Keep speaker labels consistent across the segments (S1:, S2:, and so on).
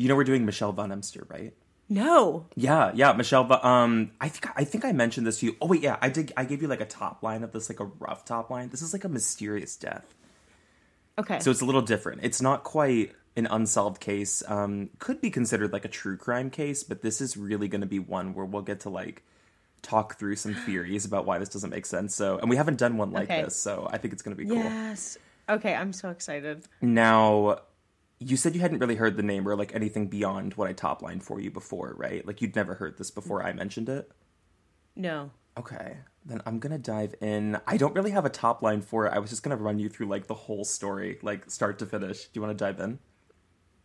S1: You know we're doing Michelle Von Emster, right?
S2: No.
S1: Yeah, yeah, Michelle. Von- Um, I think I think I mentioned this to you. Oh wait, yeah, I did. I gave you like a top line of this, like a rough top line. This is like a mysterious death,
S2: Okay.
S1: so it's a little different. It's not quite an unsolved case. Um, could be considered like a true crime case, but this is really going to be one where we'll get to like talk through some theories about why this doesn't make sense. So, and we haven't done one like
S2: Okay.
S1: this, so I think it's going to be cool.
S2: yes. Okay, I'm so excited.
S1: Now, you said you hadn't really heard the name or like anything beyond what I top lined for you before, right? Like you'd never heard this before I mentioned it.
S2: No.
S1: Okay, then I'm gonna dive in. I don't really have a top line for it. I was just gonna run you through like the whole story, like start to finish. Do you want to dive in?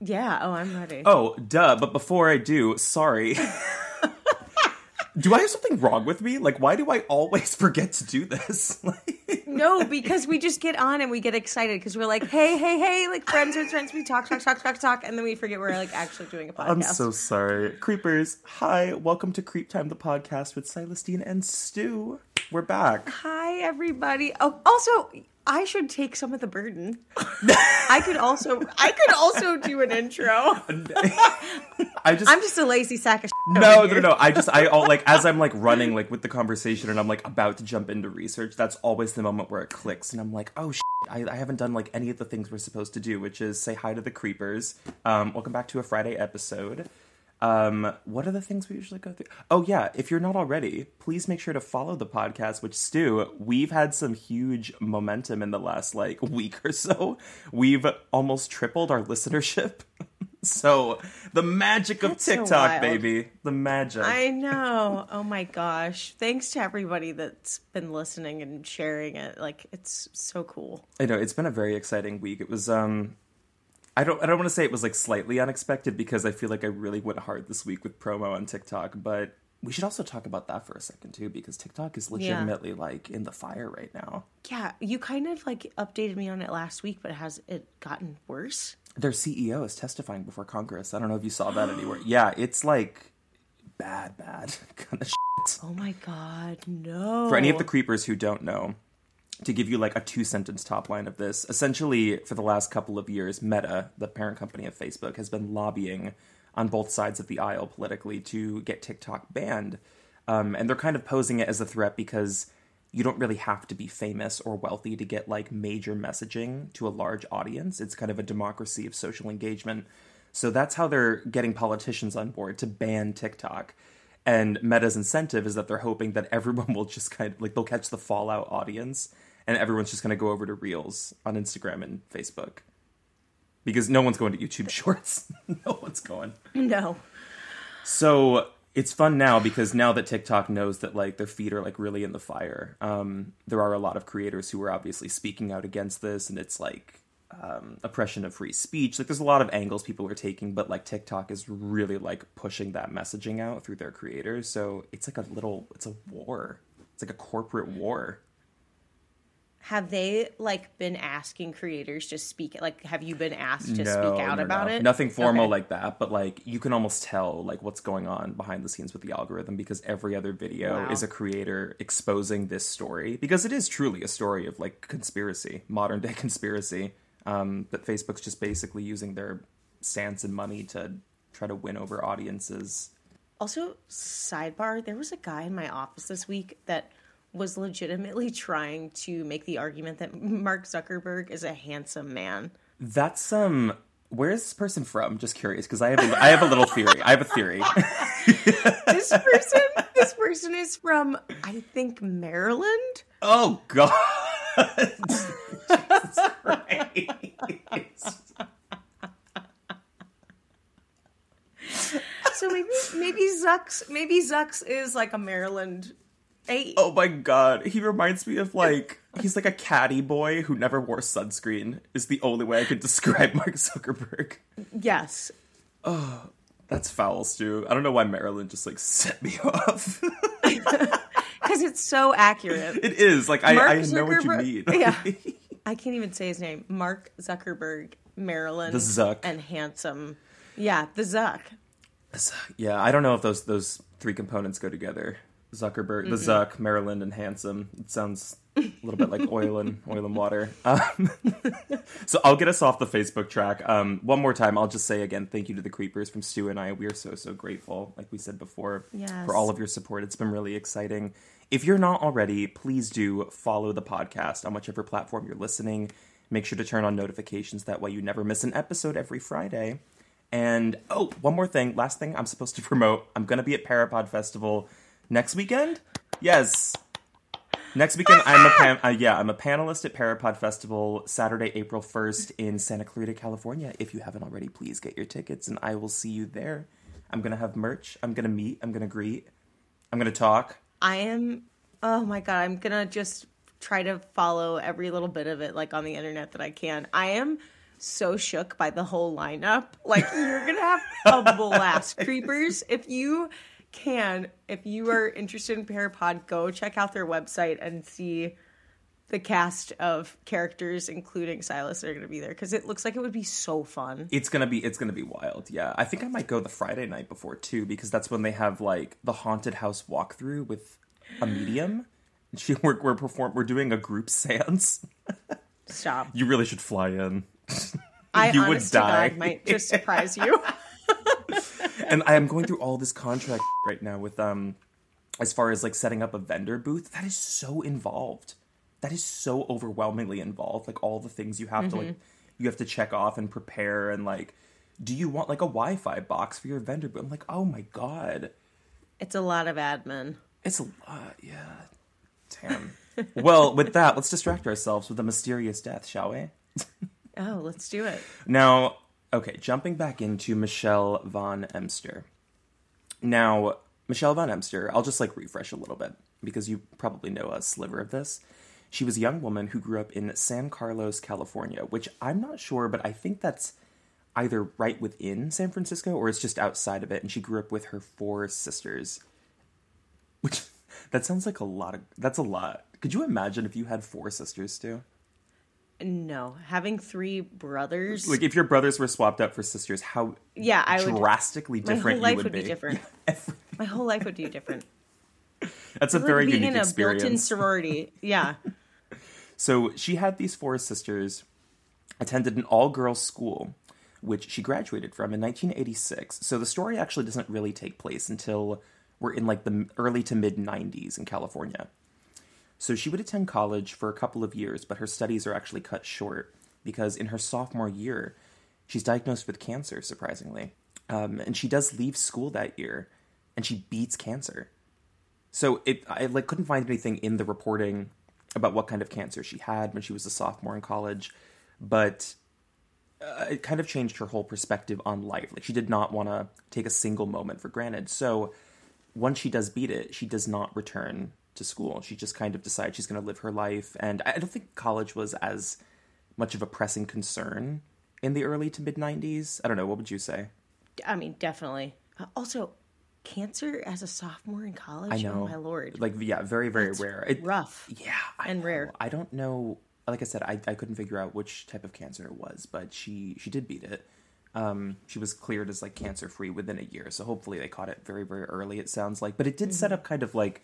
S2: Yeah. Oh, I'm ready.
S1: Oh, duh. But before I do, sorry. do I have something wrong with me? Like, why do I always forget to do this? Like-
S2: No, because we just get on and we get excited because we're like, hey, hey, hey, like friends with friends, we talk, talk, talk, talk, talk, and then we forget we're like actually doing a podcast.
S1: I'm so sorry. Creepers, hi. Welcome to Creep Time, the podcast with Celestine and Stu. We're back.
S2: Hi, everybody. Oh, also, I should take some of the burden. I could also, I could also do an intro.
S1: I just
S2: I'm just a lazy sack of.
S1: No, no, no. I just, I all like as I'm like running like with the conversation and I'm like about to jump into research. That's always the moment where it clicks, and I'm like, oh shit, I, I haven't done like any of the things we're supposed to do, which is say hi to the creepers. Um, welcome back to a Friday episode. Um, what are the things we usually go through? Oh yeah, if you're not already, please make sure to follow the podcast. Which Stu, we've had some huge momentum in the last like week or so. We've almost tripled our listenership. so the magic of
S2: That's
S1: TikTok,
S2: wild.
S1: baby, the magic.
S2: I know. Oh my gosh. Thanks to everybody that's been listening and sharing it. Like, it's so cool.
S1: I know it's been a very exciting week. It was um I don't I don't want to say it was like slightly unexpected because I feel like I really went hard this week with promo on TikTok, but we should also talk about that for a second too because TikTok is legitimately like in the fire right now.
S2: Yeah, you kind of like updated me on it last week, but has it gotten worse?
S1: Their CEO is testifying before Congress. I don't know if you saw that anywhere. Yeah, it's like bad bad kind of shit.
S2: Oh my god, no.
S1: For any of the creepers who don't know, to give you like a two sentence top line of this, essentially for the last couple of years, Meta, the parent company of Facebook, has been lobbying on both sides of the aisle politically to get TikTok banned. Um, and they're kind of posing it as a threat because you don't really have to be famous or wealthy to get like major messaging to a large audience. It's kind of a democracy of social engagement. So that's how they're getting politicians on board to ban TikTok. And Meta's incentive is that they're hoping that everyone will just kind of like they'll catch the fallout audience and everyone's just going to go over to Reels on Instagram and Facebook. Because no one's going to YouTube Shorts. no one's going.
S2: No.
S1: So it's fun now because now that TikTok knows that like their feet are like really in the fire, um, there are a lot of creators who are obviously speaking out against this, and it's like um, oppression of free speech. Like there's a lot of angles people are taking, but like TikTok is really like pushing that messaging out through their creators. So it's like a little, it's a war. It's like a corporate war.
S2: Have they like been asking creators to speak? Like, have you been asked to
S1: No,
S2: speak out
S1: no,
S2: about
S1: no.
S2: it?
S1: Nothing formal
S2: Okay.
S1: like that, but like you can almost tell like what's going on behind the scenes with the algorithm because every other video
S2: Wow.
S1: is a creator exposing this story because it is truly a story of like conspiracy, modern day conspiracy. Um, that Facebook's just basically using their stance and money to try to win over audiences.
S2: Also, sidebar, there was a guy in my office this week that was legitimately trying to make the argument that Mark Zuckerberg is a handsome man.
S1: That's um. Where is this person from? Just curious, because I have a, I have a little theory. I have a theory.
S2: This person, this person is from, I think, Maryland.
S1: Oh God! Jesus Christ.
S2: So maybe, maybe Zucks, maybe Zucks is like a Maryland. Hey,
S1: Oh my God! He reminds me of like he's like a caddy boy who never wore sunscreen. Is the only way I could describe Mark Zuckerberg.
S2: yes, Oh,
S1: That's foul, Stu. I don't know why Maryland just like set me off.
S2: because it's so accurate.
S1: it is like I, I know what you mean.
S2: Yeah. I can't even say his name. Mark Zuckerberg, Maryland,
S1: The Zuck.
S2: and handsome. Yeah, the Zuck.
S1: yeah, I don't know if those those three components go together. Zuckerberg, the Zuck, Maryland, and Handsome. It sounds a little bit like oil and oil and water. Um, so I'll get us off the Facebook track. Um, one more time, I'll just say again, thank you to the Creepers from Stu and I. We are so so grateful, like we said before,
S2: Yes.
S1: for all of your support. It's been really exciting. If you're not already, please do follow the podcast on whichever platform you're listening. Make sure to turn on notifications that way you never miss an episode every Friday. And oh, one more thing, last thing I'm supposed to promote. I'm going to be at Parapod Festival next weekend. Yes. Next weekend, I'm a pan- uh, yeah, I'm a panelist at Parapod Festival Saturday, April 1st in Santa Clarita, California. If you haven't already, please get your tickets, and I will see you there. I'm gonna have merch. I'm gonna meet. I'm gonna greet. I'm gonna talk.
S2: I am. Oh my god! I'm gonna just try to follow every little bit of it, like on the internet that I can. I am so shook by the whole lineup. Like you're gonna have a blast, creepers. If you can, if you are interested in Parapod, go check out their website and see the cast of characters, including Silas, that are gonna be there because it looks like it would be so fun.
S1: It's gonna be it's gonna be wild. Yeah, I think I might go the Friday night before too because that's when they have like the haunted house walkthrough with a medium. And She, we're we're perform we're doing a group seance.
S2: Stop.
S1: You really should fly in.
S2: I
S1: you would
S2: to
S1: die.
S2: God might just surprise you.
S1: and I am going through all this contract right now with um as far as like setting up a vendor booth. That is so involved. That is so overwhelmingly involved. Like all the things you have to like you have to check off and prepare and like do you want like a Wi-Fi box for your vendor booth? I'm like, oh my god.
S2: it's a lot of admin.
S1: It's a lot, yeah. Damn. well, with that, let's distract ourselves with a mysterious death, shall we?
S2: Oh, let's do it.
S1: Now, okay, jumping back into Michelle von Emster. Now, Michelle von Emster, I'll just like refresh a little bit because you probably know a sliver of this. She was a young woman who grew up in San Carlos, California, which I'm not sure, but I think that's either right within San Francisco or it's just outside of it. And she grew up with her four sisters. Which that sounds like a lot of that's a lot. Could you imagine if you had four sisters too?
S2: No, having three brothers.
S1: Like if your brothers were swapped out for sisters, how
S2: yeah, I would.
S1: drastically
S2: My
S1: different
S2: whole life
S1: would,
S2: would be, different. My whole life would be different.
S1: That's a very
S2: be
S1: unique
S2: in a built-in sorority. Yeah,
S1: So she had these four sisters, attended an all-girls school, which she graduated from in 1986. So the story actually doesn't really take place until we're in like the early to mid 90s in California. So she would attend college for a couple of years, but her studies are actually cut short because in her sophomore year, she's diagnosed with cancer, surprisingly. Um, and she does leave school that year, and she beats cancer. So it, I like couldn't find anything in the reporting about what kind of cancer she had when she was a sophomore in college, but uh, it kind of changed her whole perspective on life. Like she did not want to take a single moment for granted. So once she does beat it, she does not return to school. She just kind of decides she's going to live her life. And I don't think college was as much of a pressing concern in the early to mid 90s. I don't know. What would you say?
S2: I mean, definitely. Uh, also, cancer as a sophomore in college.
S1: I know.
S2: Oh my lord,
S1: Like, yeah, very, very
S2: That's
S1: rare. It,
S2: rough.
S1: Yeah, I
S2: and
S1: know.
S2: rare.
S1: I don't know. Like I said, I, I couldn't figure out which type of cancer it was, but she she did beat it. Um, she was cleared as like cancer free within a year, so hopefully they caught it very very early. It sounds like, but it did set up kind of like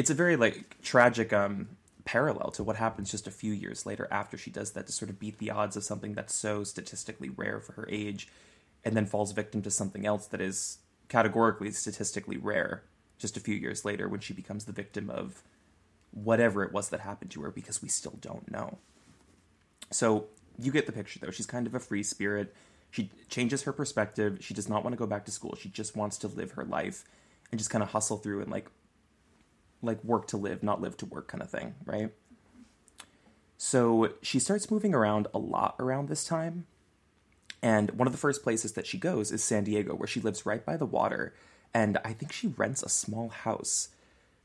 S1: it's a very like tragic um parallel to what happens just a few years later after she does that to sort of beat the odds of something that's so statistically rare for her age, and then falls victim to something else that is categorically statistically rare just a few years later when she becomes the victim of whatever it was that happened to her because we still don't know. So you get the picture though. She's kind of a free spirit. She changes her perspective. She does not want to go back to school. She just wants to live her life and just kind of hustle through and like like work to live, not live to work kind of thing, right? So she starts moving around a lot around this time. And one of the first places that she goes is San Diego, where she lives right by the water. And I think she rents a small house.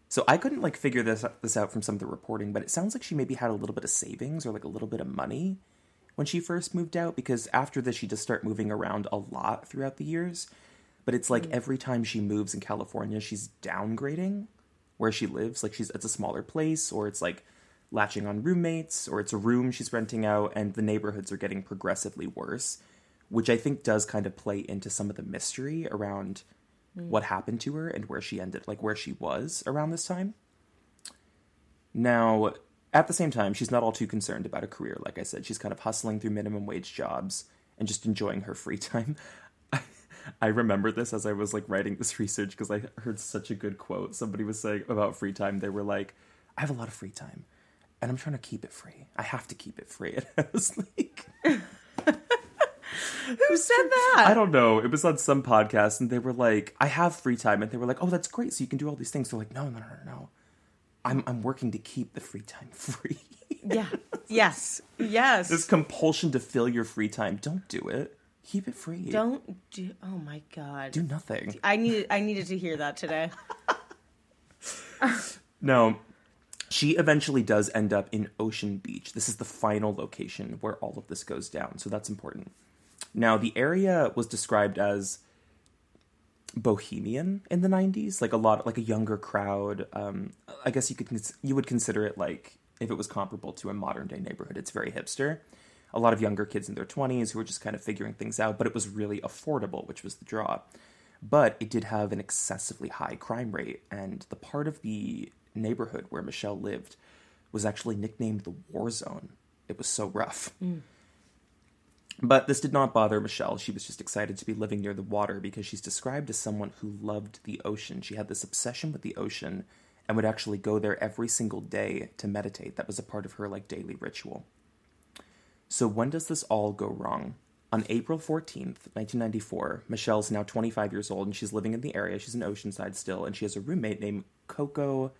S1: So I couldn't like figure this this out from some of the reporting, but it sounds like she maybe had a little bit of savings or like a little bit of money when she first moved out because after this she does start moving around a lot throughout the years. But it's like mm. every time she moves in California, she's downgrading where she lives. Like she's it's a smaller place or it's like latching on roommates or it's a room she's renting out and the neighborhoods are getting progressively worse, which I think does kind of play into some of the mystery around mm. what happened to her and where she ended, like where she was around this time. Now, at the same time, she's not all too concerned about a career. Like I said, she's kind of hustling through minimum wage jobs and just enjoying her free time. I, remember this as I was like writing this research because I heard such a good quote. Somebody was saying about free time. They were like, I have a lot of free time and I'm trying to keep it free. I have to keep it free. And I was like,
S2: Who said that?
S1: I don't know. It was on some podcast, and they were like, "I have free time," and they were like, "Oh, that's great! So you can do all these things." So like, no, no, no, no, no. I'm I'm working to keep the free time free.
S2: Yeah. Yes. Yes.
S1: this compulsion to fill your free time, don't do it. Keep it free.
S2: Don't do. Oh my god.
S1: do nothing.
S2: I needed. I needed to hear that today.
S1: No. She eventually does end up in Ocean Beach. This is the final location where all of this goes down, so that's important. Now, the area was described as bohemian in the 90s, like a lot like a younger crowd. Um, I guess you could cons- you would consider it like if it was comparable to a modern day neighborhood, it's very hipster. A lot of younger kids in their 20s who were just kind of figuring things out, but it was really affordable, which was the draw. But it did have an excessively high crime rate, and the part of the neighborhood where Michelle lived was actually nicknamed the war zone. It was so rough. Mm. But this did not bother Michelle. She was just excited to be living near the water because she's described as someone who loved the ocean. She had this obsession with the ocean and would actually go there every single day to meditate. That was a part of her like daily ritual. So when does this all go wrong? On April 14th, 1994, Michelle's now 25 years old and she's living in the area. She's in Oceanside still and she has a roommate named Coco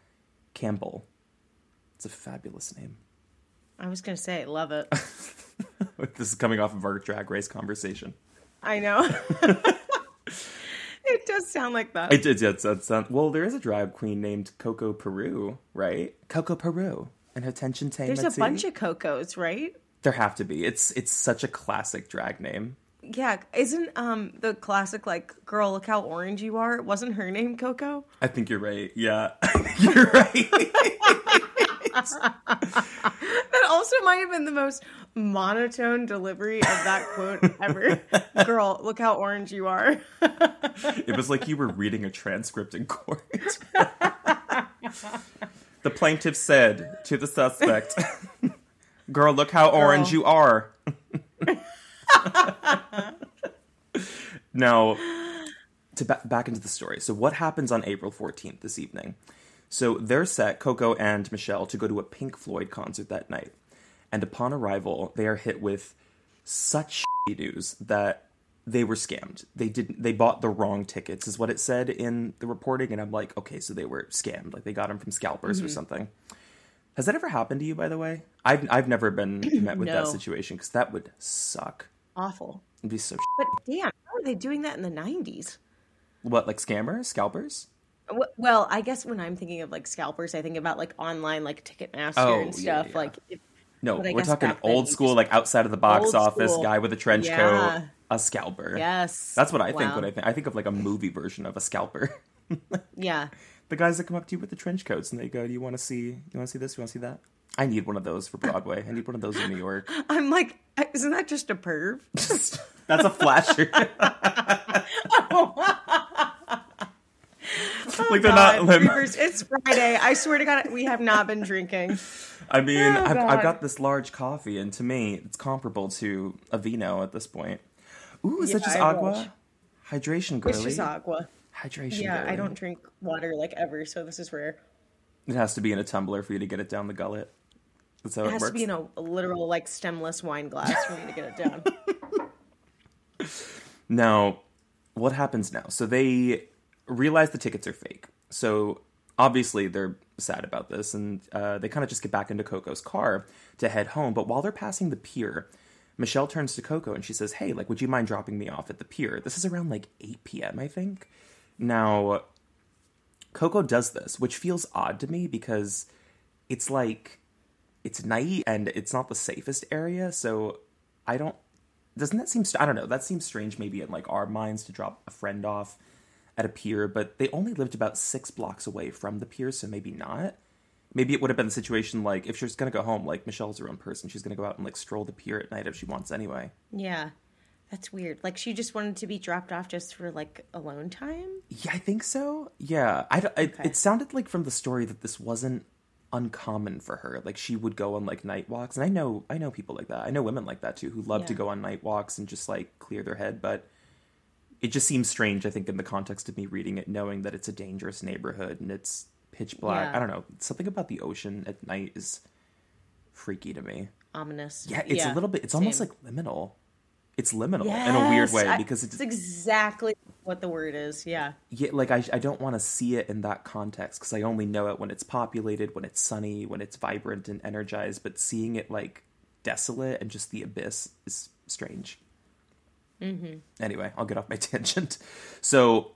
S1: Campbell. It's a fabulous name.
S2: I was gonna say, love it.
S1: this is coming off of our drag race conversation.
S2: I know. it does sound like that.
S1: It did. Yeah, it's, it's, um, well, there is a drag queen named Coco Peru, right? Coco Peru and her tension tame.
S2: There's a bunch of Cocos, right?
S1: There have to be. It's it's such a classic drag name.
S2: Yeah, isn't um the classic like "Girl, look how orange you are"? Wasn't her name Coco?
S1: I think you're right. Yeah, you're right.
S2: That also might have been the most monotone delivery of that quote ever. Girl, look how orange you are.
S1: it was like you were reading a transcript in court. the plaintiff said to the suspect, "Girl, look how orange you are." now, to ba- back into the story. So, what happens on April 14th this evening? So, they're set, Coco and Michelle, to go to a Pink Floyd concert that night. And upon arrival, they are hit with such news that they were scammed. They didn't. They bought the wrong tickets, is what it said in the reporting. And I'm like, okay, so they were scammed. Like they got them from scalpers
S2: Mm-hmm.
S1: or something. Has that ever happened to you, by the way? I've I've never been met with that situation because that would suck.
S2: Awful.
S1: It'd be so.
S2: But damn, how are they doing that in the 90s?
S1: What like scammers, scalpers?
S2: Well, I guess when I'm thinking of like scalpers, I think about like online, like Ticketmaster
S1: Oh,
S2: and stuff.
S1: yeah.
S2: Like, if,
S1: No, we're talking old school,
S2: just-
S1: like outside of the box office,
S2: school.
S1: guy with a trench
S2: Yeah.
S1: coat, a scalper.
S2: yes,
S1: That's what I think
S2: Wow.
S1: when I think I think of like a movie version of a scalper.
S2: Yeah,
S1: the guys that come up to you with the trench coats and they go, "Do you want to see? You want to see this? You want to see that?" I need one of those for Broadway. I need one of those in New York.
S2: I'm like, isn't that just a perv?
S1: That's a flasher. oh, like they're
S2: God,
S1: not.
S2: Reavers, it's Friday. I swear to God, we have not been drinking.
S1: I mean,
S2: Oh,
S1: I've, I've got this large coffee, and to me, it's comparable to a vino at this point. Ooh, is that just
S2: I
S1: agua?
S2: wish.
S1: Hydration,
S2: It's
S1: girly.
S2: just agua.
S1: Hydration,
S2: Yeah, I don't drink water like ever, so this is rare.
S1: It has to be in a tumbler for you to get it down the gullet. That's how it,
S2: It has
S1: works.
S2: to be in a, a literal like stemless wine glass for me to get it down.
S1: Now, what happens now? So they realize the tickets are fake. So obviously they're sad about this, and uh, they kind of just get back into Coco's car to head home. But while they're passing the pier, Michelle turns to Coco and she says, "Hey, like, would you mind dropping me off at the pier?" This is around like 8 p.m. I think. Now, Coco does this, which feels odd to me because it's like it's night and it's not the safest area. So I don't. Doesn't that seem? I don't know. That seems strange, maybe in like our minds to drop a friend off at a pier, but they only lived about six blocks away from the pier, so maybe not. Maybe it would have been the situation like if she's gonna go home, like Michelle's her own person, she's gonna go out and like stroll the pier at night if she wants anyway.
S2: yeah. That's weird. Like she just wanted to be dropped off just for like alone time.
S1: Yeah, I think so. Yeah, I, I it sounded like from the story that this wasn't uncommon for her. Like she would go on like night walks, and I know I know people like that. I know women like that too who love to go on night walks and just like clear their head. But it just seems strange. I think in the context of me reading it, knowing that it's a dangerous neighborhood and it's pitch black.
S2: Yeah.
S1: I don't know. Something about the ocean at night is freaky to me.
S2: Ominous.
S1: Yeah, it's a little bit. It's almost
S2: same.
S1: like liminal. It's liminal in a weird
S2: Yes,
S1: way
S2: I-
S1: because it's
S2: it's exactly what the word is. Yeah.
S1: yeah, like I, I don't want to see it in that context because I only know it when it's populated, when it's sunny, when it's vibrant and energized. But seeing it like desolate and just the abyss is strange. Mm-hmm. Anyway, I'll get off my tangent. So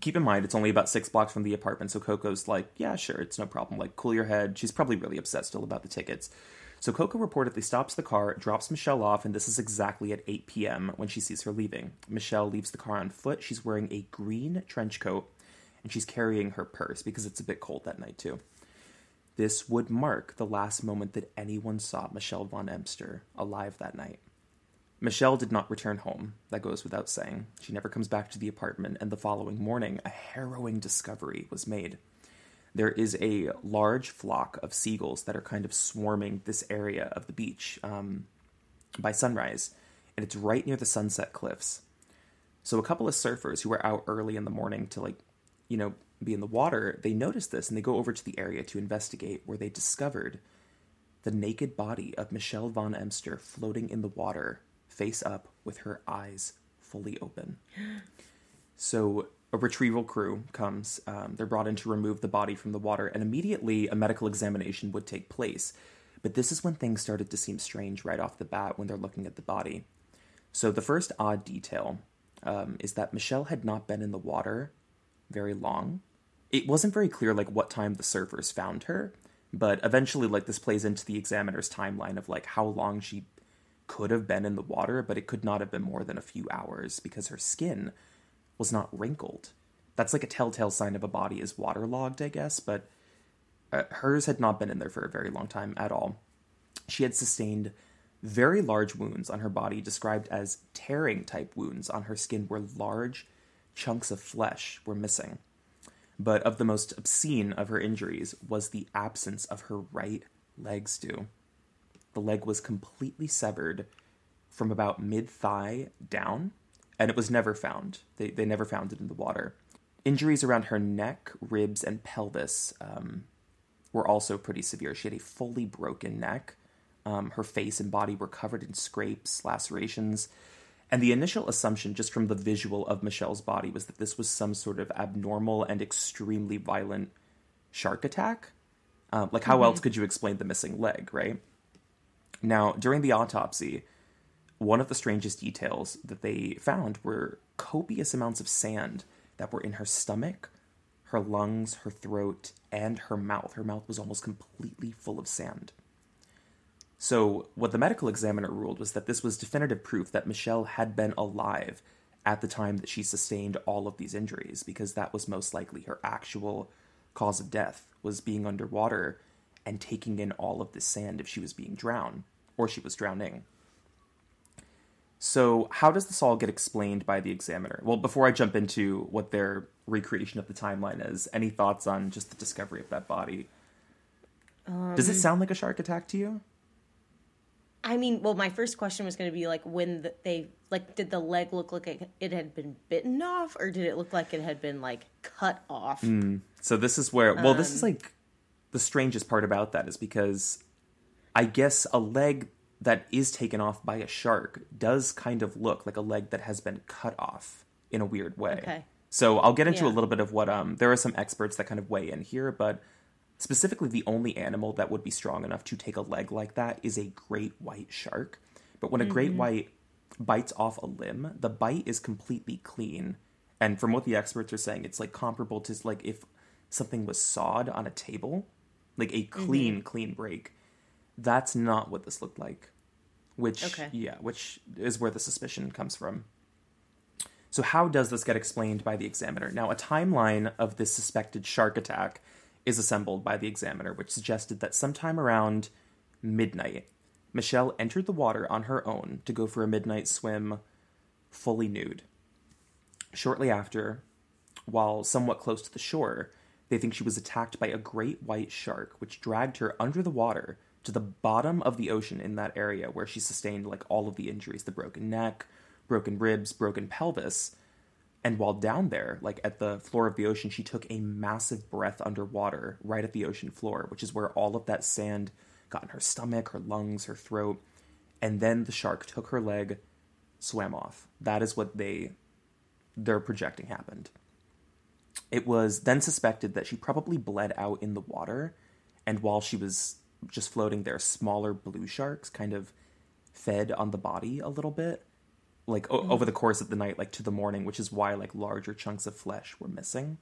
S1: keep in mind, it's only about six blocks from the apartment. So Coco's like, yeah, sure, it's no problem. Like, cool your head. She's probably really upset still about the tickets. So Coco reportedly stops the car, drops Michelle off, and this is exactly at 8 p.m. when she sees her leaving. Michelle leaves the car on foot. She's wearing a green trench coat, and she's carrying her purse because it's a bit cold that night, too. This would mark the last moment that anyone saw Michelle von Emster alive that night. Michelle did not return home. That goes without saying. She never comes back to the apartment, and the following morning, a harrowing discovery was made. There is a large flock of seagulls that are kind of swarming this area of the beach um, by sunrise, and it's right near the sunset cliffs. So a couple of surfers who were out early in the morning to like, you know, be in the water, they notice this and they go over to the area to investigate where they discovered the naked body of Michelle von Emster floating in the water, face up with her eyes fully open. So a retrieval crew comes. Um, they're brought in to remove the body from the water, and immediately a medical examination would take place. But this is when things started to seem strange right off the bat when they're looking at the body. So the first odd detail um, is that Michelle had not been in the water very long. It wasn't very clear like what time the surfers found her, but eventually like this plays into the examiner's timeline of like how long she could have been in the water, but it could not have been more than a few hours because her skin was not wrinkled. That's like a telltale sign of a body is waterlogged, I guess, but uh, hers had not been in there for a very long time at all. She had sustained very large wounds on her body, described as tearing type wounds on her skin, where large chunks of flesh were missing. But of the most obscene of her injuries was the absence of her right leg Stu. The leg was completely severed from about mid thigh down, and it was never found. They, they never found it in the water. Injuries around her neck, ribs, and pelvis um, were also pretty severe. She had a fully broken neck. Um, her face and body were covered in scrapes, lacerations. And the initial assumption, just from the visual of Michelle's body, was that this was some sort of abnormal and extremely violent shark attack. Um, like, how else could you explain the missing leg, right? Now, during the autopsy, one of the strangest details that they found were copious amounts of sand that were in her stomach, her lungs, her throat, and her mouth. Her mouth was almost completely full of sand. So, what the medical examiner ruled was that this was definitive proof that Michelle had been alive at the time that she sustained all of these injuries, because that was most likely her actual cause of death, was being underwater and taking in all of this sand if she was being drowned, or she was drowning. So, how does this all get explained by the examiner? Well, before I jump into what their recreation of the timeline is, any thoughts on just the discovery of that body? does it um, sound like a shark attack to you?
S2: I mean, well, my first question was going to be like, when the, they like, did the leg look like it, it had been bitten off, or did it look like it had been like cut off? Hmm.
S1: So this is where well this is um, like the strangest part about that is because I guess a leg that is taken off by a shark does kind of look like a leg that has been cut off in a weird way.
S2: Okay.
S1: So I'll get into a little bit of what um there are some experts that kind of weigh in here, but specifically the only animal that would be strong enough to take a leg like that is a great white shark. But when a great white bites off a limb, the bite is completely clean. And from what the experts are saying, it's like comparable to like if something was sawed on a table, like a clean, clean break. That's not what this looked like. Which
S2: Okay.
S1: yeah, which is where the suspicion comes from. So how does this get explained by the examiner? Now, a timeline of this suspected shark attack is assembled by the examiner, which suggested that sometime around midnight, Michelle entered the water on her own to go for a midnight swim fully nude. Shortly after, while somewhat close to the shore, they think she was attacked by a great white shark, which dragged her under the water to the bottom of the ocean in that area where she sustained like all of the injuries the broken neck, broken ribs, broken pelvis. And while down there, like at the floor of the ocean, she took a massive breath underwater right at the ocean floor, which is where all of that sand got in her stomach, her lungs, her throat. And then the shark took her leg, swam off. That is what they they're projecting happened. It was then suspected that she probably bled out in the water, and while she was just floating there, smaller blue sharks kind of fed on the body a little bit, like o- over mm. the course of the night, like to the morning, which is why like larger chunks of flesh were missing.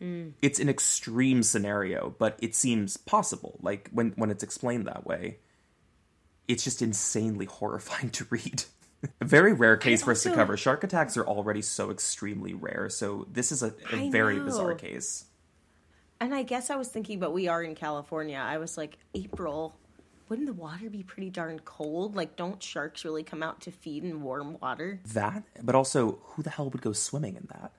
S1: Mm. It's an extreme scenario, but it seems possible. Like when when it's explained that way, it's just insanely horrifying to read. a very rare case for us to cover. Shark attacks are already so extremely rare, so this is a very
S2: know.
S1: bizarre case.
S2: And I guess I was thinking, but we are in California. I was like, April, wouldn't the water be pretty darn cold? Like, don't sharks really come out to feed in warm water?
S1: That, but also, who the hell would go swimming in that?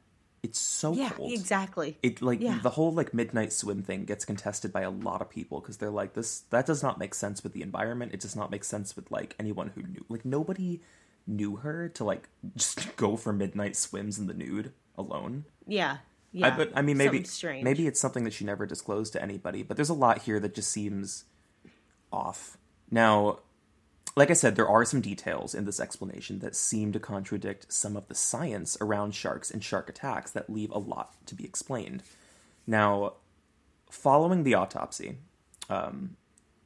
S1: It's so
S2: Yeah,
S1: cold.
S2: exactly.
S1: It like
S2: Yeah.
S1: the whole like midnight swim thing gets contested by a lot of people because they're like this that does not make sense with the environment. It does not make sense with like anyone who knew like nobody knew her to like just go for midnight swims in the nude alone.
S2: yeah, yeah.
S1: I, but I mean, maybe maybe it's something that she never disclosed to anybody. But there's a lot here that just seems off. Now, like I said, there are some details in this explanation that seem to contradict some of the science around sharks and shark attacks that leave a lot to be explained. Now, following the autopsy, um,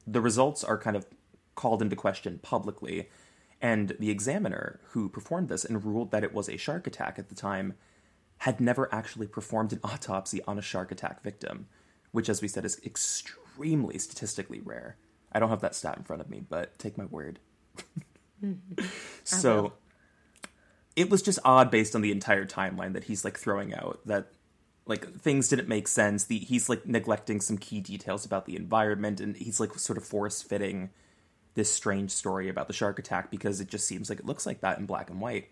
S1: the results are kind of called into question publicly, and the examiner who performed this and ruled that it was a shark attack at the time had never actually performed an autopsy on a shark attack victim, which, as we said, is extremely statistically rare. I don't have that stat in front of me, but take my word. so it was just odd based on the entire timeline that he's like throwing out that like things didn't make sense. The he's like neglecting some key details about the environment and he's like sort of force fitting this strange story about the shark attack because it just seems like it looks like that in black and white.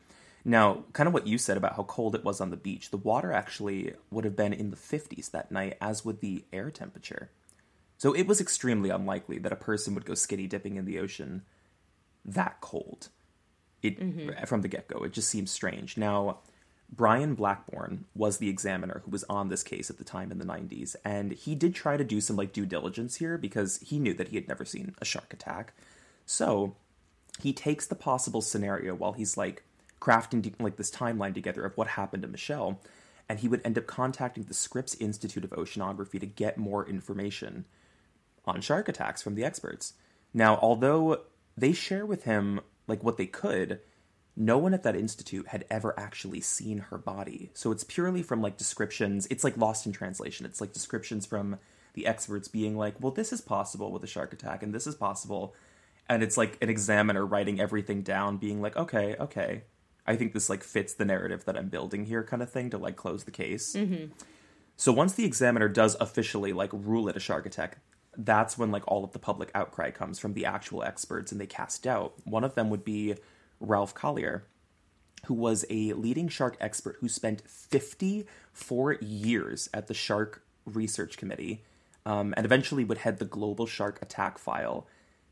S1: Now, kind of what you said about how cold it was on the beach, the water actually would have been in the 50s that night, as would the air temperature. So it was extremely unlikely that a person would go skinny dipping in the ocean that cold. It mm-hmm. from the get go, it just seems strange. Now, Brian Blackbourne was the examiner who was on this case at the time in the 90s, and he did try to do some like due diligence here because he knew that he had never seen a shark attack. So he takes the possible scenario while he's like crafting like this timeline together of what happened to Michelle, and he would end up contacting the Scripps Institute of Oceanography to get more information on shark attacks from the experts. Now, although they share with him like what they could, no one at that institute had ever actually seen her body. So it's purely from like descriptions. It's like lost in translation. It's like descriptions from the experts being like, "Well, this is possible with a shark attack and this is possible." And it's like an examiner writing everything down being like, "Okay, okay. I think this like fits the narrative that I'm building here kind of thing to like close the case." So once the examiner does officially like rule it a shark attack, that's when like all of the public outcry comes from the actual experts and they cast doubt. One of them would be Ralph Collier, who was a leading shark expert who spent 54 years at the Shark Research Committee um, and eventually would head the Global Shark Attack File.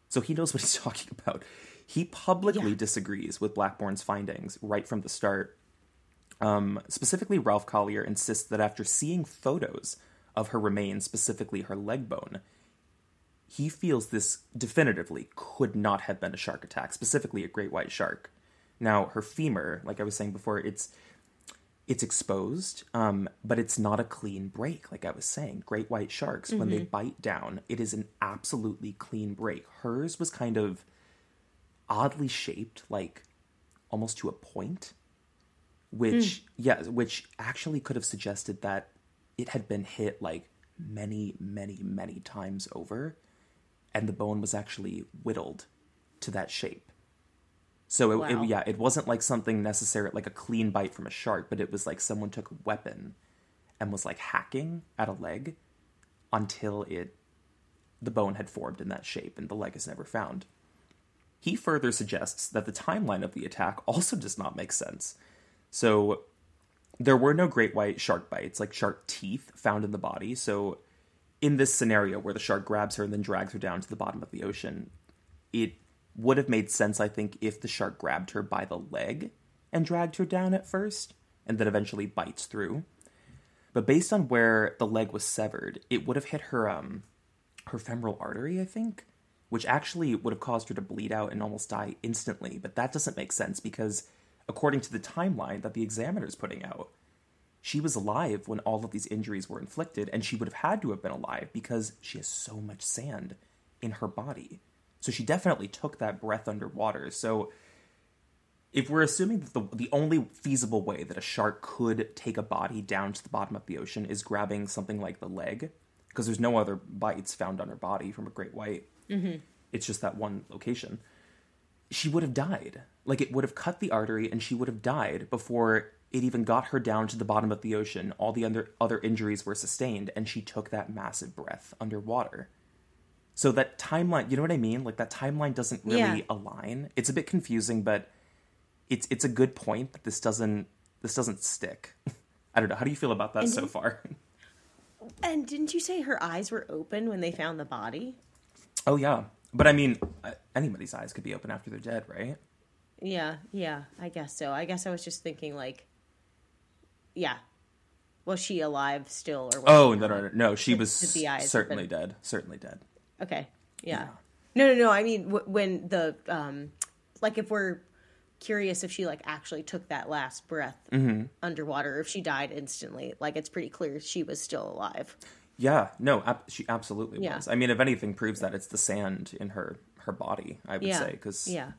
S1: So he knows what he's talking about. He publicly
S2: Yeah.
S1: disagrees with Blackbourne's findings right from the start. Um, specifically, Ralph Collier insists that after seeing photos of her remains, specifically her leg bone, he feels this definitively could not have been a shark attack, specifically a great white shark. Now, her femur, like I was saying before, it's it's exposed, um, but it's not a clean break. Like I was saying, great white sharks when they bite down, it is an absolutely clean break. Hers was kind of oddly shaped, like almost to a point, which hmm. yeah, which actually could have suggested that it had been hit like many, many, many times over, and the bone was actually whittled to that shape. So it, it- yeah, it wasn't like something necessary, like a clean bite from a shark, but it was like someone took a weapon and was like hacking at a leg until it the bone had formed in that shape, and the leg is never found. He further suggests that the timeline of the attack also does not make sense. So there were no great white shark bites, like shark teeth, found in the body. So in this scenario where the shark grabs her and then drags her down to the bottom of the ocean, it would have made sense, I think, if the shark grabbed her by the leg and dragged her down at first, and then eventually bites through. But based on where the leg was severed, it would have hit her um her femoral artery, I think, which actually would have caused her to bleed out and almost die instantly. But that doesn't make sense because according to the timeline that the examiner is putting out, she was alive when all of these injuries were inflicted, and she would have had to have been alive because she has so much sand in her body. So she definitely took that breath underwater. So if we're assuming that the, the only feasible way that a shark could take a body down to the bottom of the ocean is grabbing something like the leg, because there's no other bites found on her body from a great white, mm-hmm. it's just that one location, she would have died. Like it would have cut the artery and she would have died before it even got her down to the bottom of the ocean. All the other, other injuries were sustained and she took that massive breath underwater. So that timeline, you know what I mean? Like that timeline doesn't really
S2: Yeah.
S1: align. It's a bit confusing, but it's it's a good point that this doesn't this doesn't stick. I don't know. How do you feel about that
S2: And
S1: so far?
S2: And didn't you say her eyes were open when they found the body?
S1: Oh yeah, but I mean, anybody's eyes could be open after they're dead, right?
S2: Yeah, yeah, I guess so. I guess I was just thinking like, yeah, was she alive still or? Was
S1: Oh
S2: she
S1: no no no! She was
S2: did the eyes
S1: certainly dead. Certainly dead.
S2: Okay, yeah. No, no, no. I mean, when the um, like if we're curious if she like actually took that last breath
S1: Mm-hmm.
S2: underwater, if she died instantly, like it's pretty clear she was still alive.
S1: Yeah, no, ab- she absolutely
S2: Yeah.
S1: was. I mean, if anything, proves that it's the sand in her her body. I would
S2: Yeah,
S1: say because
S2: yeah,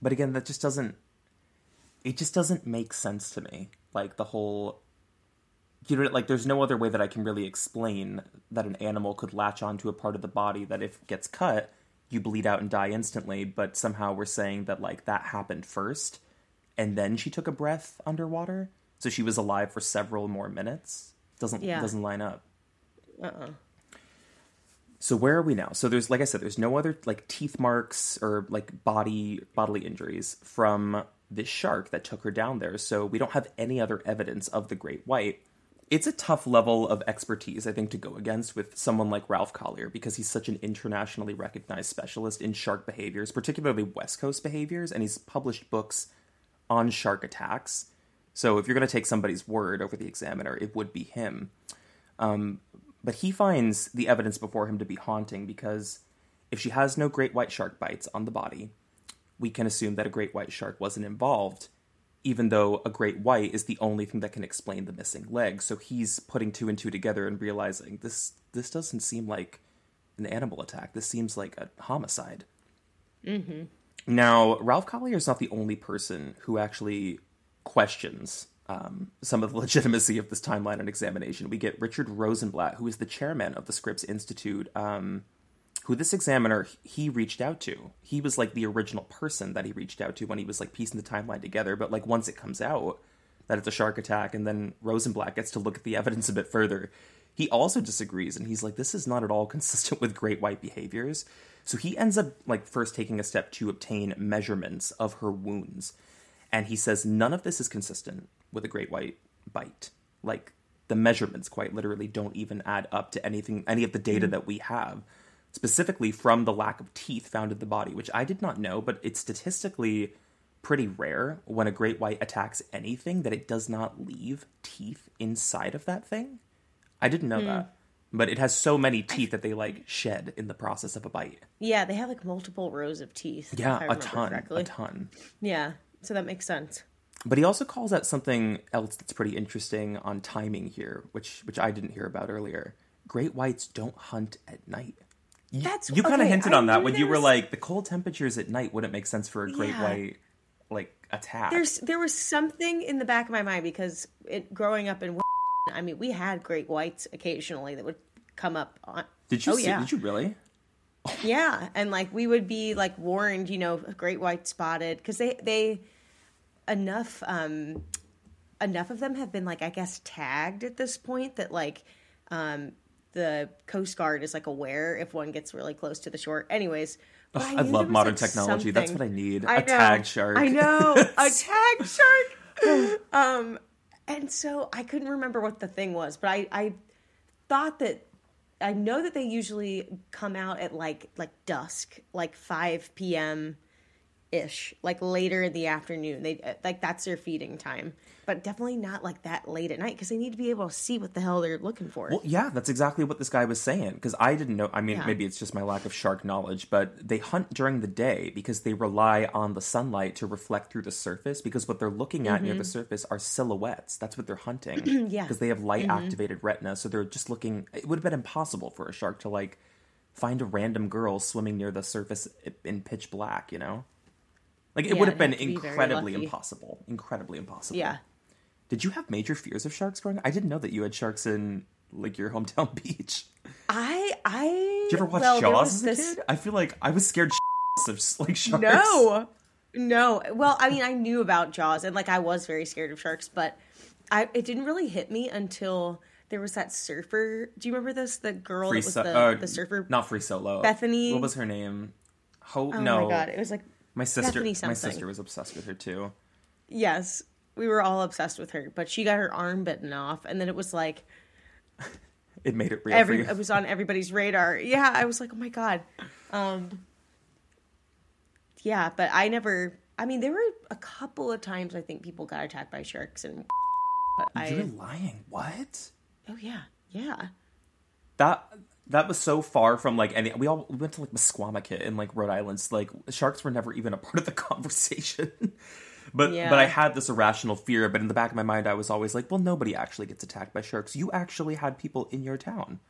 S1: but again that just doesn't it just doesn't make sense to me like the whole you know like there's no other way that i can really explain that an animal could latch onto a part of the body that if it gets cut you bleed out and die instantly but somehow we're saying that like that happened first and then she took a breath underwater so she was alive for several more minutes doesn't
S2: Yeah.
S1: doesn't line up
S2: uh-uh.
S1: so where are we now? So there's like I said, there's no other like teeth marks or like body bodily injuries from this shark that took her down there. So we don't have any other evidence of the great white. It's a tough level of expertise, I think, to go against with someone like Ralph Collier because he's such an internationally recognized specialist in shark behaviors, particularly West Coast behaviors, and he's published books on shark attacks. So if you're going to take somebody's word over the examiner, it would be him. Um, but he finds the evidence before him to be haunting because if she has no great white shark bites on the body, we can assume that a great white shark wasn't involved, even though a great white is the only thing that can explain the missing leg. So he's putting two and two together and realizing this this doesn't seem like an animal attack. This seems like a homicide. Mm-hmm. Now, Ralph Collier is not the only person who actually questions um, some of the legitimacy of this timeline and examination. We get Richard Rosenblatt, who is the chairman of the Scripps Institute, um, who this examiner he reached out to. He was like the original person that he reached out to when he was like piecing the timeline together. But like once it comes out that it's a shark attack, and then Rosenblatt gets to look at the evidence a bit further, he also disagrees, and he's like, "This is not at all consistent with great white behaviors." So he ends up like first taking a step to obtain measurements of her wounds, and he says none of this is consistent with a great white bite. Like the measurements, quite literally, don't even add up to anything, any of the data mm. that we have, specifically from the lack of teeth found in the body, which I did not know, but it's statistically pretty rare when a great white attacks anything that it does not leave teeth inside of that thing. I didn't know hmm. that. But it has so many teeth that they like shed in the process of a bite.
S2: Yeah, they have like multiple rows of teeth.
S1: Yeah, a ton,
S2: correctly.
S1: a ton.
S2: Yeah, so that makes sense.
S1: But he also calls out something else that's pretty interesting on timing here, which which I didn't hear about earlier. Great whites don't hunt at night. You,
S2: That's-
S1: you kind of
S2: okay,
S1: hinted
S2: I
S1: on that when you were like the cold temperatures at night wouldn't make sense for a great
S2: Yeah.
S1: white like attack.
S2: There's there was something in the back of my mind because it growing up in I mean we had great whites occasionally that would come up on
S1: did you
S2: oh,
S1: see,
S2: yeah.
S1: did you really?
S2: yeah and like we would be like warned you know great white spotted because they they enough um enough of them have been like i guess tagged at this point that like um the coast guard is like aware if one gets really close to the shore anyways I
S1: I love modern
S2: like,
S1: technology. That's what I need.
S2: I
S1: a
S2: know.
S1: tag shark.
S2: I know a tag shark. um, and so I couldn't remember what the thing was, but I I thought that I know that they usually come out at like like dusk, like five p.m. ish, like later in the afternoon. They like that's their feeding time, but definitely not like that late at night because they need to be able to see what the hell they're looking for.
S1: Well, yeah, that's exactly what this guy was saying. Because I didn't know. I mean,
S2: Yeah.
S1: maybe it's just my lack of shark knowledge, but they hunt during the day because they rely on the sunlight to reflect through the surface. Because what they're looking at near the surface are silhouettes. That's what they're hunting.
S2: Mm-hmm. Yeah. Mm-hmm.
S1: Because they have light activated retina, so they're just looking. It would have been impossible for a shark to like find a random girl swimming near the surface in pitch black. You know, like it
S2: Yeah,
S1: would have been
S2: have be
S1: incredibly impossible. Incredibly impossible.
S2: yeah.
S1: Did you have major fears of sharks growing? up? I didn't know that you had sharks in like your hometown beach.
S2: I I
S1: Did you ever watch
S2: well,
S1: Jaws as a
S2: this-
S1: kid? I feel like I was scared of like sharks.
S2: No, no. Well, I mean, I knew about Jaws, and like I was very scared of sharks, but I it didn't really hit me until there was that surfer. Do you remember this? The girl
S1: free
S2: that was
S1: so-
S2: the,
S1: uh,
S2: the surfer.
S1: not free solo.
S2: Bethany-
S1: What was her name? Ho-
S2: oh
S1: no,
S2: my god, it was like
S1: my sister. My sister was obsessed with her too.
S2: yes, we were all obsessed with her, but she got her arm bitten off, and then it was like
S1: It made it real
S2: every it was on everybody's radar. Yeah, I was like, oh my god. Um, yeah, but I never. I mean, there were a couple of times I think people got attacked by sharks, and but
S1: You're lying. What?
S2: Oh yeah, yeah.
S1: That that was so far from like any. We all we went to like Misquamicut in like Rhode Island. so, Like sharks were never even a part of the conversation. but
S2: Yeah.
S1: but I had this irrational fear. But in the back of my mind, I was always like, well, nobody actually gets attacked by sharks. You actually had people in your town.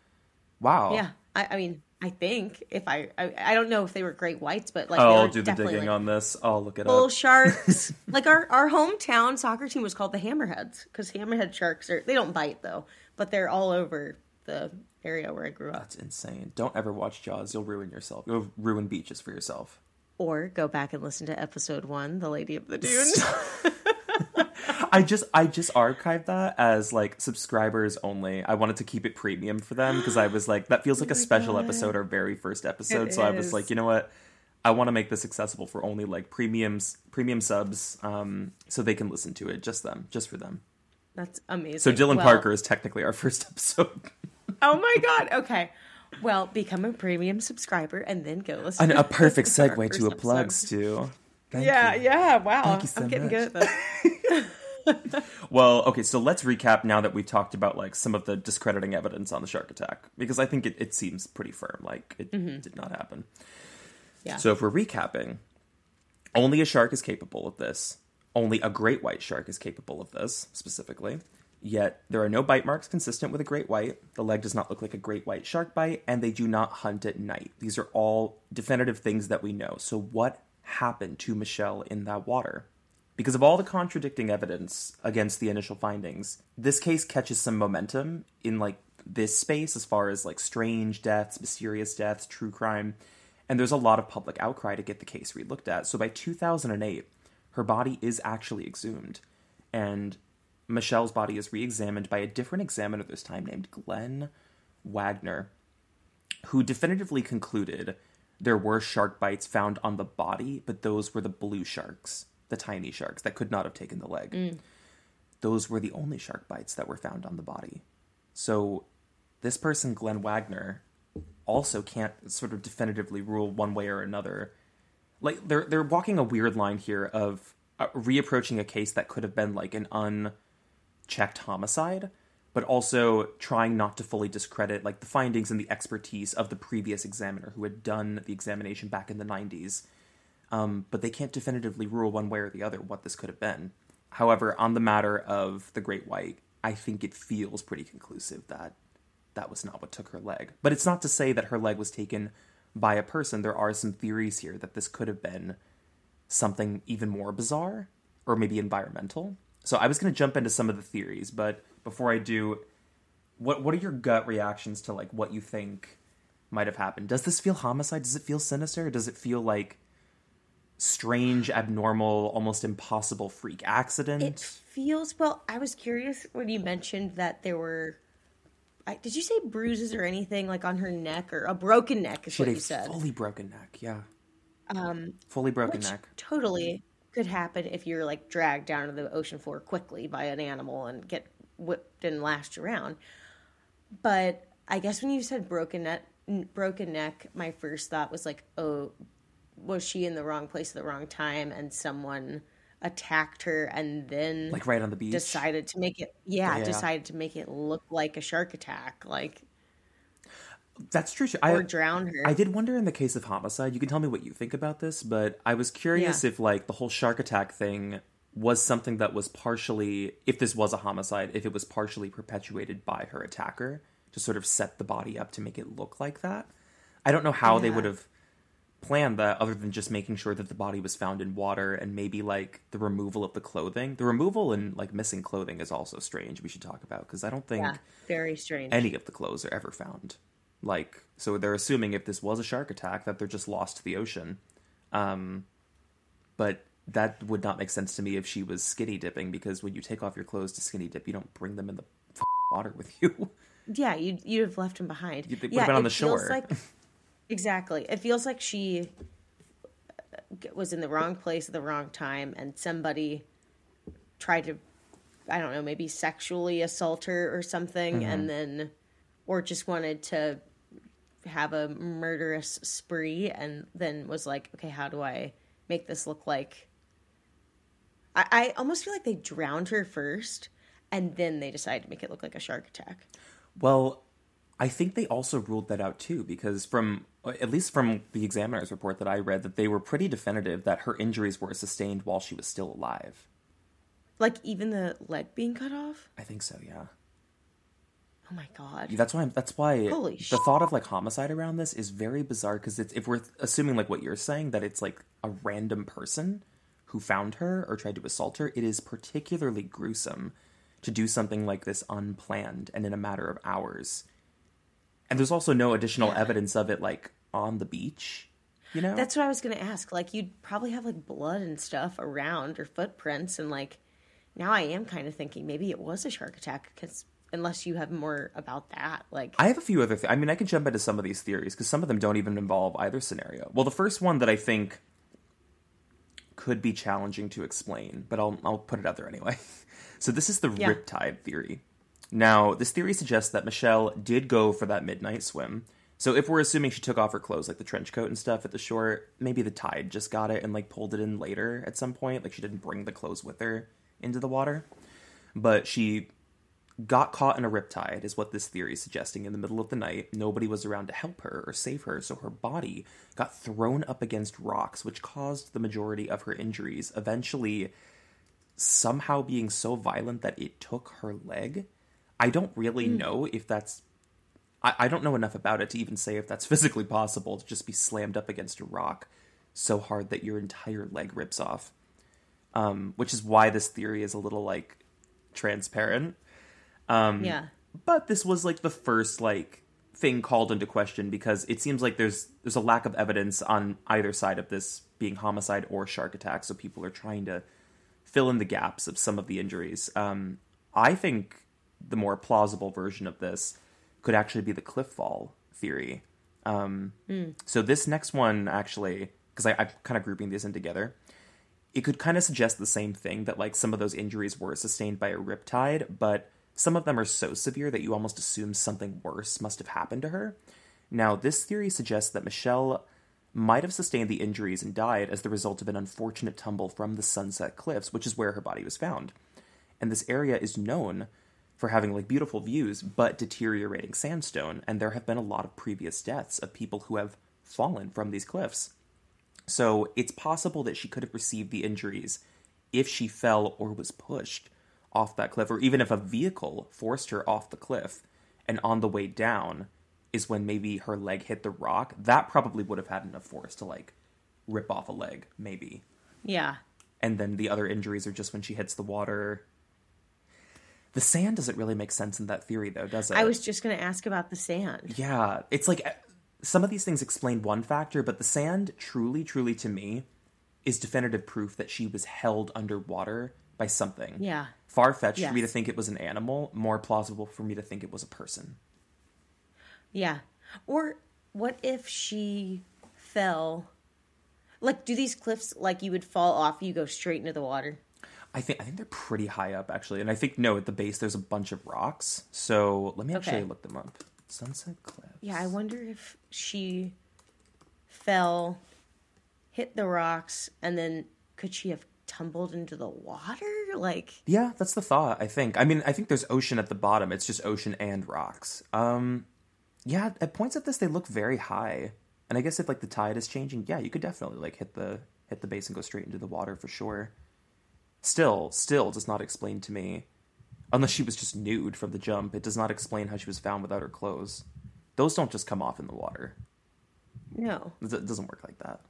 S1: Wow.
S2: Yeah, I, I mean, I think if I, I, I don't know if they were great whites, but like
S1: Oh, I'll
S2: were
S1: do the
S2: definitely
S1: digging
S2: like
S1: on this. I'll look it
S2: bull
S1: up.
S2: sharks. like our our hometown soccer team was called the Hammerheads because hammerhead sharks are they don't bite though, but they're all over the area where I grew up.
S1: That's insane. Don't ever watch Jaws. You'll ruin yourself. You'll ruin beaches for yourself.
S2: Or go back and listen to episode one, The Lady of the Dunes.
S1: I just I just archived that as like subscribers only. I wanted to keep it premium for them because I was like that feels like a special episode, our very first episode.
S2: It
S1: so I was like, you know what? I want to make this accessible for only like premiums, premium subs, um, so they can listen to it. Just them, just for them.
S2: That's amazing.
S1: So Dylan
S2: Well,
S1: Parker is technically our first episode.
S2: Oh my god. Okay. Well, become a premium subscriber and then go listen.
S1: And a perfect segue to a plug, Stu. Thank
S2: Yeah,
S1: you.
S2: yeah. Wow.
S1: So
S2: I'm getting
S1: much.
S2: good at this.
S1: Well, okay, so let's recap now that we've talked about like some of the discrediting evidence on the shark attack because I think it, it seems pretty firm, like it mm-hmm. did not happen.
S2: Yeah.
S1: So if we're recapping, only a shark is capable of this. Only a great white shark is capable of this, specifically. Yet there are no bite marks consistent with a great white. The leg does not look like a great white shark bite, and they do not hunt at night. These are all definitive things that we know. So what happened to Michelle in that water? Because of all the contradicting evidence against the initial findings, this case catches some momentum in like this space as far as like strange deaths, mysterious deaths, true crime, and there's a lot of public outcry to get the case relooked at. So by 2008, her body is actually exhumed, and Michelle's body is re-examined by a different examiner this time named Glenn Wagner, who definitively concluded there were shark bites found on the body, but those were the blue sharks, the tiny sharks that could not have taken the leg. Those were the only shark bites that were found on the body. So this person, Glenn Wagner, also can't sort of definitively rule one way or another. Like they're they're walking a weird line here of uh, reapproaching a case that could have been like an unchecked homicide, but also trying not to fully discredit like the findings and the expertise of the previous examiner who had done the examination back in the 90s. Um, but they can't definitively rule one way or the other what this could have been. However, on the matter of the Great White, I think it feels pretty conclusive that that was not what took her leg. But it's not to say that her leg was taken by a person. There are some theories here that this could have been something even more bizarre or maybe environmental. So I was going to jump into some of the theories, but before I do, what what are your gut reactions to like what you think might have happened? Does this feel homicide? Does it feel sinister? Does it feel like strange, abnormal, almost impossible freak accident?
S2: It feels well. I was curious when you mentioned that there were. I, did you say bruises or anything like on her neck or a broken neck? Is
S1: she
S2: what
S1: had
S2: you said.
S1: fully broken neck. Yeah. Um, fully broken neck.
S2: totally could happen if you're like dragged down to the ocean floor quickly by an animal and get whipped and lashed around. But I guess when you said broken neck, broken neck, my first thought was like, oh, was she in the wrong place at the wrong time and someone attacked her and then
S1: Like right on the beach.
S2: decided to make it yeah,
S1: Yeah.
S2: decided to make it look like a shark attack like
S1: That's true.
S2: or
S1: I,
S2: drown her
S1: I did wonder in the case of homicide, you can tell me what you think about this, but I was curious
S2: Yeah.
S1: if like the whole shark attack thing was something that was partially if this was a homicide, if it was partially perpetuated by her attacker to sort of set the body up to make it look like that. I don't know how they would have planned that other than just making sure that the body was found in water and maybe like the removal of the clothing. The removal and like missing clothing is also strange. We should talk about because I don't think
S2: yeah very strange
S1: any of the clothes are ever found. Like, so they're assuming if this was a shark attack that they're just lost to the ocean. Um, but that would not make sense to me if she was skinny dipping because when you take off your clothes to skinny dip, you don't bring them in the f- water with you.
S2: Yeah, you'd you'd have left him behind.
S1: Would've
S2: yeah,
S1: been on the shore.
S2: Like, exactly. It feels like she uh, was in the wrong place at the wrong time, and somebody tried to, I don't know, maybe sexually assault her or something,
S1: Mm-hmm.
S2: and then, or just wanted to have a murderous spree, and then was like, okay, how do I make this look like? I, I almost feel like they drowned her first, and then they decided to make it look like a shark attack.
S1: well, I think they also ruled that out too because from at least from the examiner's report that I read that they were pretty definitive that her injuries were sustained while she was still alive.
S2: Like even the leg being cut off?
S1: I think so, yeah.
S2: Oh my god.
S1: That's why. I'm, that's why
S2: Holy
S1: the
S2: shit.
S1: thought of like homicide around this is very bizarre. Because it's if we're assuming like what you're saying that it's like a random person who found her or tried to assault her, it is particularly gruesome to do something like this unplanned and in a matter of hours. And there's also no additional evidence of it like on the beach. You know,
S2: That's what I was gonna ask. Like you'd probably have like blood and stuff around or footprints and like now I am kind of thinking maybe it was a shark attack because unless you have more about that, like
S1: I have a few other things. I mean, I can jump into some of these theories because some of them don't even involve either scenario. Well, the first one that I think could be challenging to explain, but I'll I'll put it out there anyway. So this is the
S2: Yeah.
S1: riptide theory. Now, this theory suggests that Michelle did go for that midnight swim. So if we're assuming she took off her clothes, like the trench coat and stuff at the shore, maybe the tide just got it and like pulled it in later at some point. Like she didn't bring the clothes with her into the water, but she got caught in a riptide, is what this theory is suggesting. In the middle of the night, nobody was around to help her or save her, so her body got thrown up against rocks, which caused the majority of her injuries, eventually somehow being so violent that it took her leg. I don't really know if that's. I, I don't know enough about it to even say if that's physically possible to just be slammed up against a rock so hard that your entire leg rips off. Um, which is why this theory is a little like transparent. Um,
S2: yeah.
S1: but this was like the first like thing called into question because it seems like there's there's a lack of evidence on either side of this being homicide or shark attack so people are trying to fill in the gaps of some of the injuries. Um, i think the more plausible version of this could actually be the cliff fall theory. Um, so this next one actually because i'm kind of grouping these in together it could kind of suggest the same thing that like some of those injuries were sustained by a riptide, but some of them are so severe that you almost assume something worse must have happened to her. Now, this theory suggests that Michelle might have sustained the injuries and died as the result of an unfortunate tumble from the Sunset Cliffs, which is where her body was found. And this area is known for having like beautiful views but deteriorating sandstone, and there have been a lot of previous deaths of people who have fallen from these cliffs. So it's possible that she could have received the injuries if she fell or was pushed off that cliff, or even if a vehicle forced her off the cliff and on the way down is when maybe her leg hit the rock. That probably would have had enough force to like rip off a leg, maybe.
S2: Yeah.
S1: And then the other injuries are just when she hits the water. The sand doesn't really make sense in that theory, though, does it?
S2: I was just gonna ask about the sand.
S1: Yeah, it's like some of these things explain one factor, but the sand truly, truly to me is definitive proof that she was held underwater by something.
S2: Yeah.
S1: Far fetched for me to think it was an animal, more plausible for me to think it was a person.
S2: Yeah. Or what if she fell? Like, do these cliffs like you would fall off? You go straight into the water.
S1: I think I think they're pretty high up actually, and I think no, at the base there's a bunch of rocks. So let me actually
S2: Okay.
S1: look them up. Sunset Cliff.
S2: Yeah, I wonder if she fell, hit the rocks, and then could she have tumbled into the water? Like,
S1: Yeah, that's the thought. I think. I mean, I think there's ocean at the bottom. It's just ocean and rocks. Um, yeah. At points at this, they look very high, and I guess if like the tide is changing, yeah, you could definitely like hit the hit the base and go straight into the water for sure. Still, still does not explain to me, unless she was just nude from the jump. It does not explain how she was found without her clothes. Those don't just come off in the water.
S2: no.
S1: It it doesn't work like that.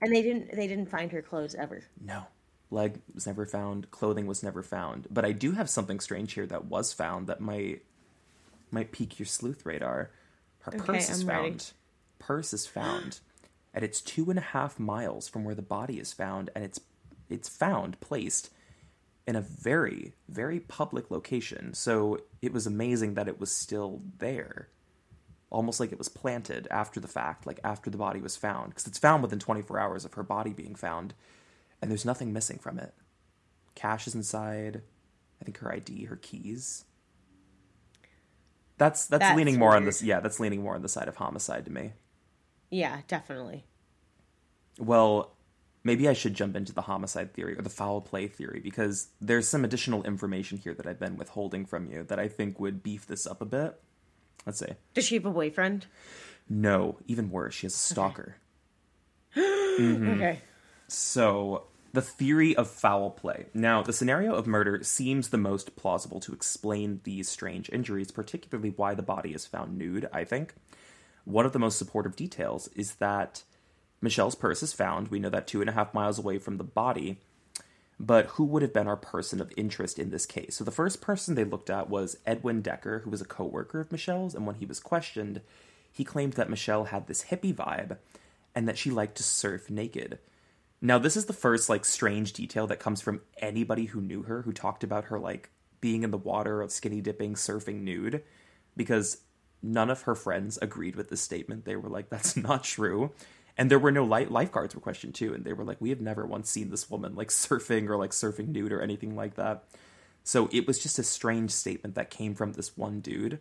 S2: And they didn't. They didn't find her clothes ever.
S1: No. Leg was never found. Clothing was never found. But I do have something strange here that was found that might might pique your sleuth radar. Her
S2: Okay,
S1: purse is
S2: I'm ready.
S1: found. Purse is found. and it's two and a half miles from where the body is found, and it's it's found placed in a very, very public location. So it was amazing that it was still there. Almost like it was planted after the fact, like after the body was found. Because it's found within 24 hours of her body being found, and there's nothing missing from it. Cash is inside. I think her ID, her keys. That's that's,
S2: That's
S1: leaning more on this. Yeah, that's leaning more on the side of homicide to me.
S2: Yeah, definitely.
S1: Well, maybe I should jump into the homicide theory or the foul play theory because there's some additional information here that I've been withholding from you that I think would beef this up a bit. Let's see.
S2: Does she have a boyfriend?
S1: No, even worse, she has a stalker. Mm-hmm.
S2: Okay.
S1: So, the theory of foul play. Now, the scenario of murder seems the most plausible to explain these strange injuries, particularly why the body is found nude, I think. One of the most supportive details is that Michelle's purse is found. We know that two and a half miles away from the body. But who would have been our person of interest in this case? So the first person they looked at was Edwin Decker, who was a co-worker of Michelle's, and when he was questioned, he claimed that Michelle had this hippie vibe and that she liked to surf naked. Now, this is the first like strange detail that comes from anybody who knew her, who talked about her like being in the water, of skinny dipping, surfing nude, because none of her friends agreed with this statement. They were like, "That's not true," and there were no light lifeguards were questioned too, and they were like, "We have never once seen this woman like surfing or like surfing nude or anything like that." So it was just a strange statement that came from this one dude,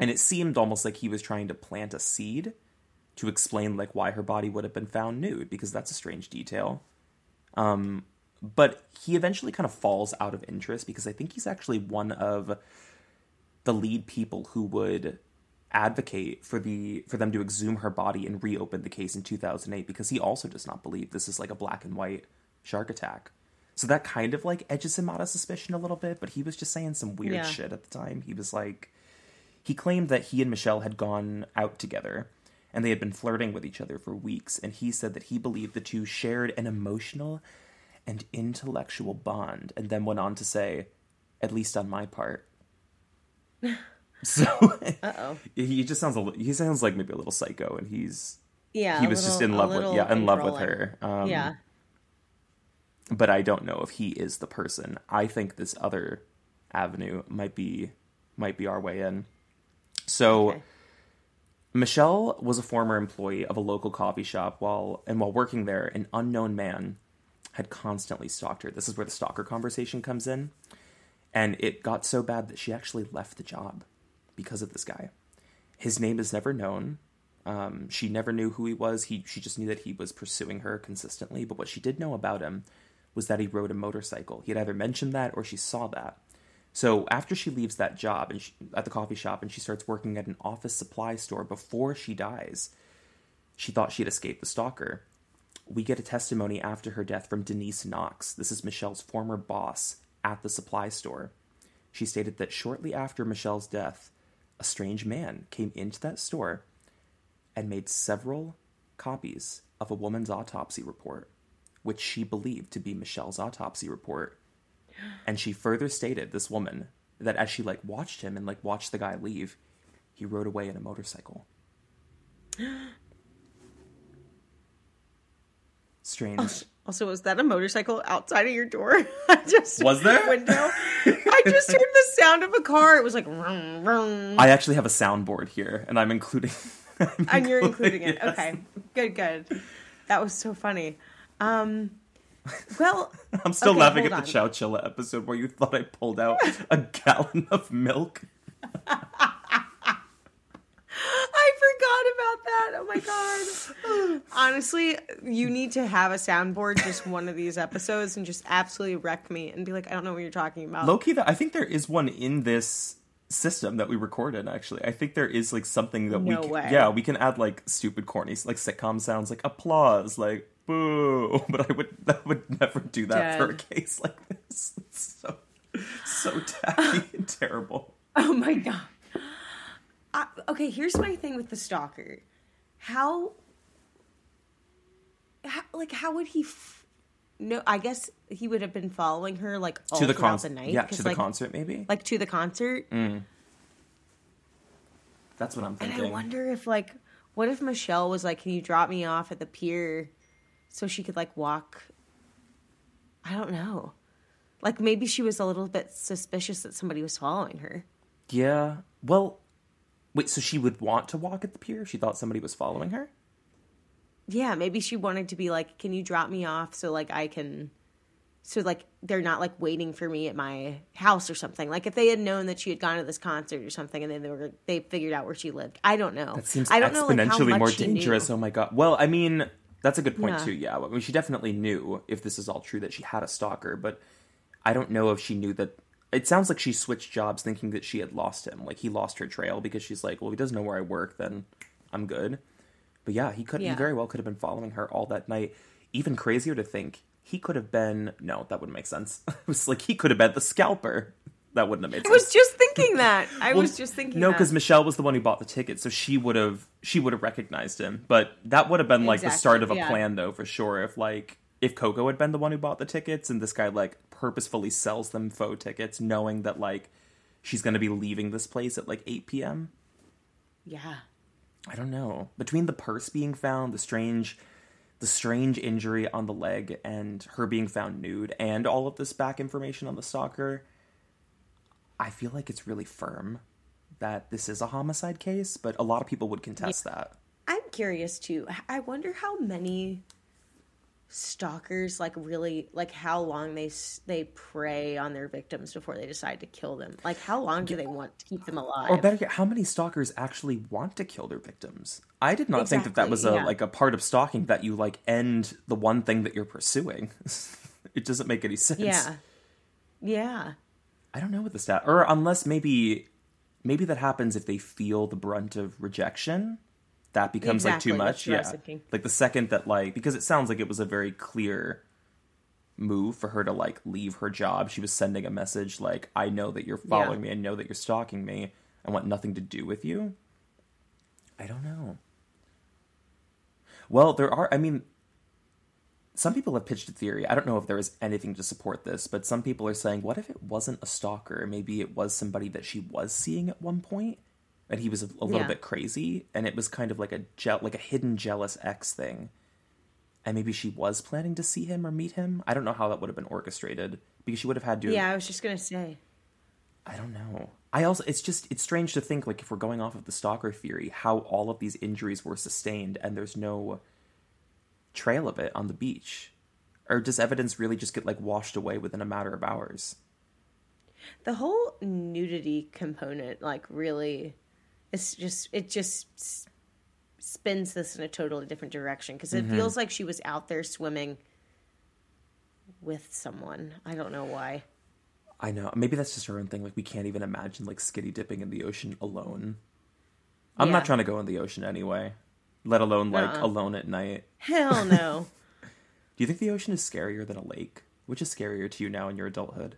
S1: and it seemed almost like he was trying to plant a seed to explain like why her body would have been found nude because that's a strange detail. Um, but he eventually kind of falls out of interest because I think he's actually one of the lead people who would advocate for the for them to exhume her body and reopen the case in 2008 because he also does not believe this is like a black and white shark attack. So that kind of like edges him out of suspicion a little bit, but he was just saying some weird
S2: Yeah.
S1: shit at the time. He was like he claimed that he and Michelle had gone out together and they had been flirting with each other for weeks, and he said that he believed the two shared an emotional and intellectual bond, and then went on to say, at least on my part. so
S2: oh.
S1: he just sounds a he sounds like maybe a little psycho, and he's
S2: Yeah.
S1: he was just in love with yeah in love with her. Um,
S2: yeah.
S1: but I don't know if he is the person. I think this other avenue might be might be our way in. So
S2: Okay.
S1: Michelle was a former employee of a local coffee shop while and while working there, an unknown man had constantly stalked her. This is where the stalker conversation comes in. And it got so bad that she actually left the job because of this guy. His name is never known. Um, she never knew who he was. He she just knew that he was pursuing her consistently. But what she did know about him was that he rode a motorcycle. He had either mentioned that or she saw that. So after she leaves that job and she, at the coffee shop and she starts working at an office supply store before she dies, she thought she'd escaped the stalker. We get a testimony after her death from Denise Knox. This is Michelle's former boss at the supply store. She stated that shortly after Michelle's death, a strange man came into that store and made several copies of a woman's autopsy report, which she believed to be Michelle's autopsy report. And she further stated, this woman, that as she like watched him and like watched the guy leave, he rode away in a motorcycle. Strange.
S2: Also, was that a motorcycle outside of your door? I just
S1: Was there?
S2: window. I just heard the sound of a car. It was like vroom, vroom,
S1: I actually have a soundboard here, and I'm including. I'm
S2: and you're including it.
S1: yes.
S2: Okay, good, good. That was so funny. Um, well,
S1: I'm still
S2: Okay,
S1: laughing at
S2: on.
S1: the Chowchilla episode where you thought I pulled out a gallon of milk.
S2: I forgot about that. Oh my god. Honestly, you need to have a soundboard just one of these episodes and just absolutely wreck me and be like, I don't know what you're talking about.
S1: Low key, that I think there is one in this system that we recorded. Actually, I think there is like something that we can,
S2: way.
S1: yeah we can add like stupid corny like sitcom sounds like applause like boo. But I would I would never do that for a case like this. It's so so tacky and terrible.
S2: Oh my god. I, okay, here's my thing with the stalker. How, how like how would he f- no, I guess he would have been following her like all
S1: to the
S2: throughout
S1: concert,
S2: the night.
S1: yeah, to the
S2: like,
S1: concert maybe.
S2: Like to the concert. Mm.
S1: That's what I'm thinking.
S2: And
S1: thinking.
S2: I wonder if like what if Michelle was like, Can you drop me off at the pier so she could like walk I don't know. Like maybe she was a little bit suspicious that somebody was following her.
S1: Yeah. Well, wait. So she would want to walk at the pier? if She thought somebody was following her.
S2: Yeah, maybe she wanted to be like, Can you drop me off so like I can so like they're not like waiting for me at my house or something. Like if they had known that she had gone to this concert or something and then they were they figured out where she lived. I don't know.
S1: That seems
S2: I don't know like,
S1: exponentially more dangerous. Oh my god. Well, I mean, that's a good point
S2: Yeah.
S1: too. Yeah. I mean, she definitely knew if this is all true that she had a stalker, but I don't know if she knew that. It sounds like she switched jobs, thinking that she had lost him. Like he lost her trail because she's like, well, he doesn't know where I work, then I'm good. But yeah, he could. He very well could have been following her all that night. Even crazier to think he could have been. No, that wouldn't make sense. it was like he could have been the scalper. That wouldn't have made sense.
S2: I was just thinking that. I
S1: Well,
S2: was just thinking
S1: no because michelle was the one who bought the ticket so she would have she would have recognized him but that would have been like the start of a
S2: yeah.
S1: plan though for sure if like if coco had been the one who bought the tickets and this guy like purposefully sells them faux tickets knowing that like she's going to be leaving this place at like 8 p.m
S2: Yeah.
S1: i don't know between the purse being found the strange the strange injury on the leg and her being found nude and all of this back information on the stalker i feel like it's really firm that this is a homicide case but a lot of people would contest that
S2: I'm curious too. I wonder how many stalkers like really like how long they they prey on their victims before they decide to kill them. Like how long do they want to keep them alive?
S1: or better yet how many stalkers actually want to kill their victims i did not think that that was a
S2: yeah.
S1: like a part of stalking that you like end the one thing that you're pursuing it doesn't make any sense
S2: yeah. Yeah.
S1: I don't know what the stat, or unless maybe, maybe that happens if they feel the brunt of rejection. That becomes
S2: Exactly,
S1: like too much.
S2: what I was
S1: Yeah, like the second that like because it sounds like it was a very clear move for her to like leave her job. She was sending a message like, "I know that you're following me. I know that you're stalking me. I want nothing to do with you." I don't know. Well, there are. I mean, some people have pitched a theory. I don't know if there is anything to support this, but some people are saying, what if it wasn't a stalker? Maybe it was somebody that she was seeing at one point, and he was a, a little
S2: Yeah.
S1: bit crazy, and it was kind of like a je- like a hidden jealous ex thing. And maybe she was planning to see him or meet him. I don't know how that would have been orchestrated because she would have had to.
S2: Yeah, I was just gonna say.
S1: I don't know. I also it's just it's strange to think like if we're going off of the stalker theory, how all of these injuries were sustained and there's no trail of it on the beach. Or does evidence really just get like washed away within a matter of hours?
S2: The whole nudity component, like, really, it's just it just spins this in a totally different direction because it
S1: Mm-hmm.
S2: feels like she was out there swimming with someone. I don't know why.
S1: I know. Maybe that's just her own thing. Like we can't even imagine like skitty dipping in the ocean alone. I'm
S2: Yeah.
S1: not trying to go in the ocean anyway. Let alone like
S2: Uh-uh.
S1: alone at night.
S2: Hell no.
S1: Do you think the ocean is scarier than a lake? Which is scarier to you now in your adulthood?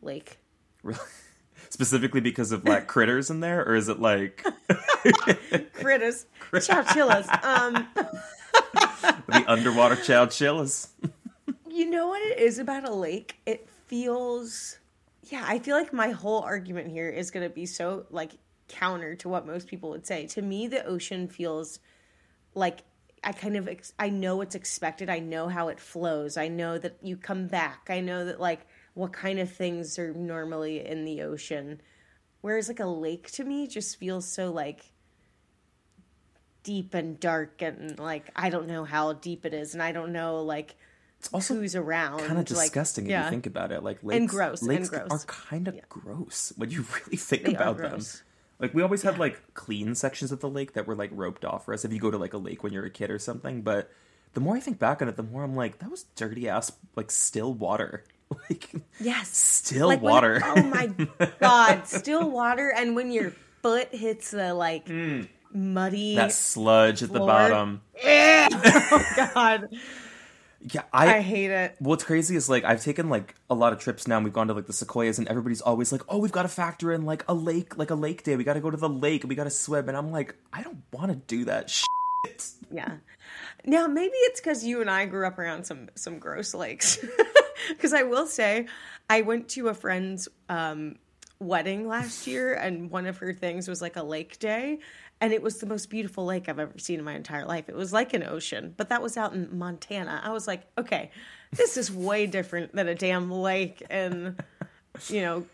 S2: Lake.
S1: Really? Specifically because of like critters in there, or is it like
S2: Critters. Chowchillas. Um,
S1: the underwater chow chillas?
S2: you know what it is about a lake? It feels. Yeah, I feel like my whole argument here is going to be so like counter to what most people would say. To me, the ocean feels like I kind of ex- I know what's expected. I know how it flows. I know that you come back. I know that like what kind of things are normally in the ocean. Whereas like a lake to me just feels so like deep and dark and like I don't know how deep it is and I don't know like
S1: also
S2: who's around.
S1: kind of
S2: like,
S1: disgusting
S2: yeah.
S1: if you think about it. Like lakes, and
S2: gross, and
S1: lakes
S2: gross.
S1: are kind of gross when you really think
S2: They
S1: about them. Like we always had like clean sections of the lake that were like roped off for us if you go to like a lake when you're a kid or something. But the more I think back on it, the more I'm like, that was dirty ass like still water. Like
S2: Yes.
S1: still
S2: Like
S1: water.
S2: oh my god, still water and when your foot hits the like muddy
S1: Mm. that sludge at the bottom.
S2: oh god.
S1: Yeah,
S2: I
S1: I,
S2: hate it.
S1: what's crazy is like I've taken like a lot of trips now and we've gone to like the sequoias and everybody's always like, Oh, we've got to factor in like a lake, like a lake day. We gotta go to the lake and we gotta swim and I'm like, I don't wanna do that shit.
S2: Yeah. Now maybe it's because you and I grew up around some some gross lakes. Because I will say, I went to a friend's um, wedding last year, and one of her things was like a lake day, and it was the most beautiful lake I've ever seen in my entire life. It was like an ocean, but that was out in Montana. I was like, okay, this is way different than a damn lake in, you know,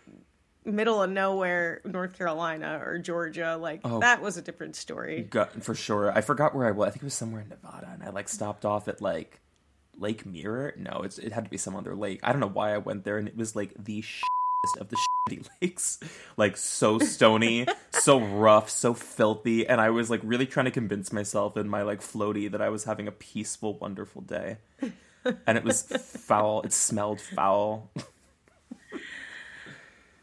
S2: middle of nowhere, North Carolina or Georgia. Like oh. that was a different story.
S1: Got, for sure. I forgot where I was. I think it was somewhere in Nevada and I like stopped off at like Lake Mirror. No, it's it had to be some other lake. I don't know why I went there and it was like the of the lakes. Like so stony, so rough, so filthy, and I was like really trying to convince myself in my like floaty that I was having a peaceful, wonderful day. And it was foul. It smelled foul.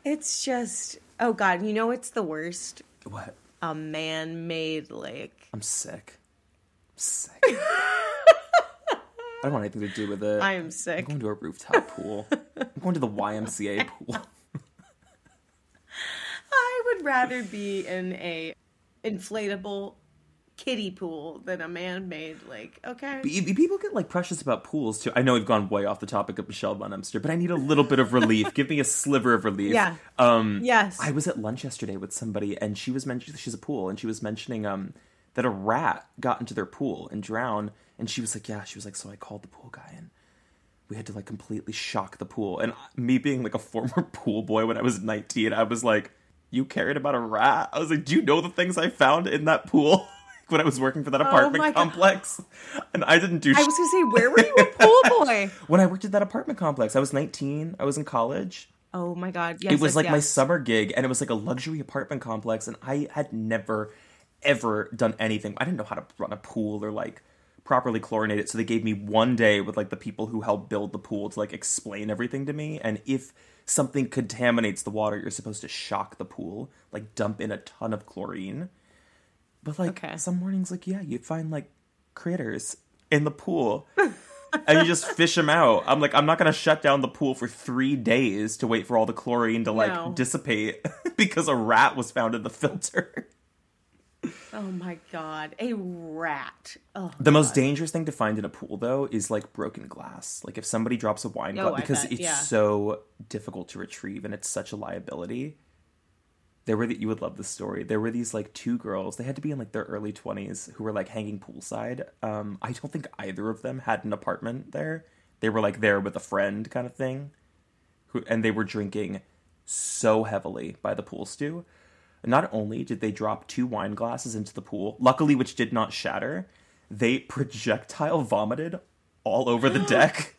S2: It's just, oh God, you know it's the worst?
S1: What?
S2: A man made lake.
S1: I'm sick. I'm sick. I don't want anything to do with it.
S2: I am sick.
S1: I'm going to a rooftop pool. I'm going to the YMCA pool.
S2: Rather be in a inflatable kiddie pool than a man made lake, okay?
S1: People get like precious about pools too. I know we've gone way off the topic of Michelle Von Emster, but I need a little bit of relief. Give me a sliver of relief.
S2: Yeah.
S1: Um,
S2: Yes.
S1: I was at lunch yesterday with somebody, and she was mentioning she's a pool, and she was mentioning um that a rat got into their pool and drowned, and she was like, yeah, she was like, so I called the pool guy and. We had to like completely shock the pool, and me being like a former pool boy when I was nineteen, I was like, "You cared about a rat?" I was like, "Do you know the things I found in that pool when I was working for that oh apartment
S2: Oh my God.
S1: complex?" And I didn't do.
S2: I
S1: shit.
S2: was gonna say, where were you a pool boy?
S1: when I worked at that apartment complex. I was 19. I was in college.
S2: Oh my God. Yes.
S1: it was
S2: yes,
S1: like my summer gig, and it was like a luxury apartment complex. And I had never, ever done anything. I didn't know how to run a pool or like properly chlorinate it. So they gave me one day with like the people who helped build the pool to like explain everything to me. And if something contaminates the water, you're supposed to shock the pool, like dump in a ton of chlorine. But like
S2: Okay.
S1: some mornings, like yeah, you find like critters in the pool. and you just fish them out. I'm like, I'm not gonna shut down the pool for three days to wait for all the chlorine to like
S2: No.
S1: dissipate because a rat was found in the filter.
S2: Oh my God. A rat. Oh.
S1: The most dangerous thing to find in a pool, though, is like broken glass. Like if somebody drops a wine
S2: Oh,
S1: glass, because
S2: bet,
S1: it's
S2: yeah.
S1: so difficult to retrieve and it's such a liability. There were that you would love the story. There were these like two girls. They had to be in like their early twenties who were like hanging poolside. Um, I don't think either of them had an apartment there. They were like there with a friend kind of thing, who and they were drinking so heavily by the pool Stu. Not only did they drop two wine glasses into the pool, luckily which did not shatter, they projectile vomited all over the deck.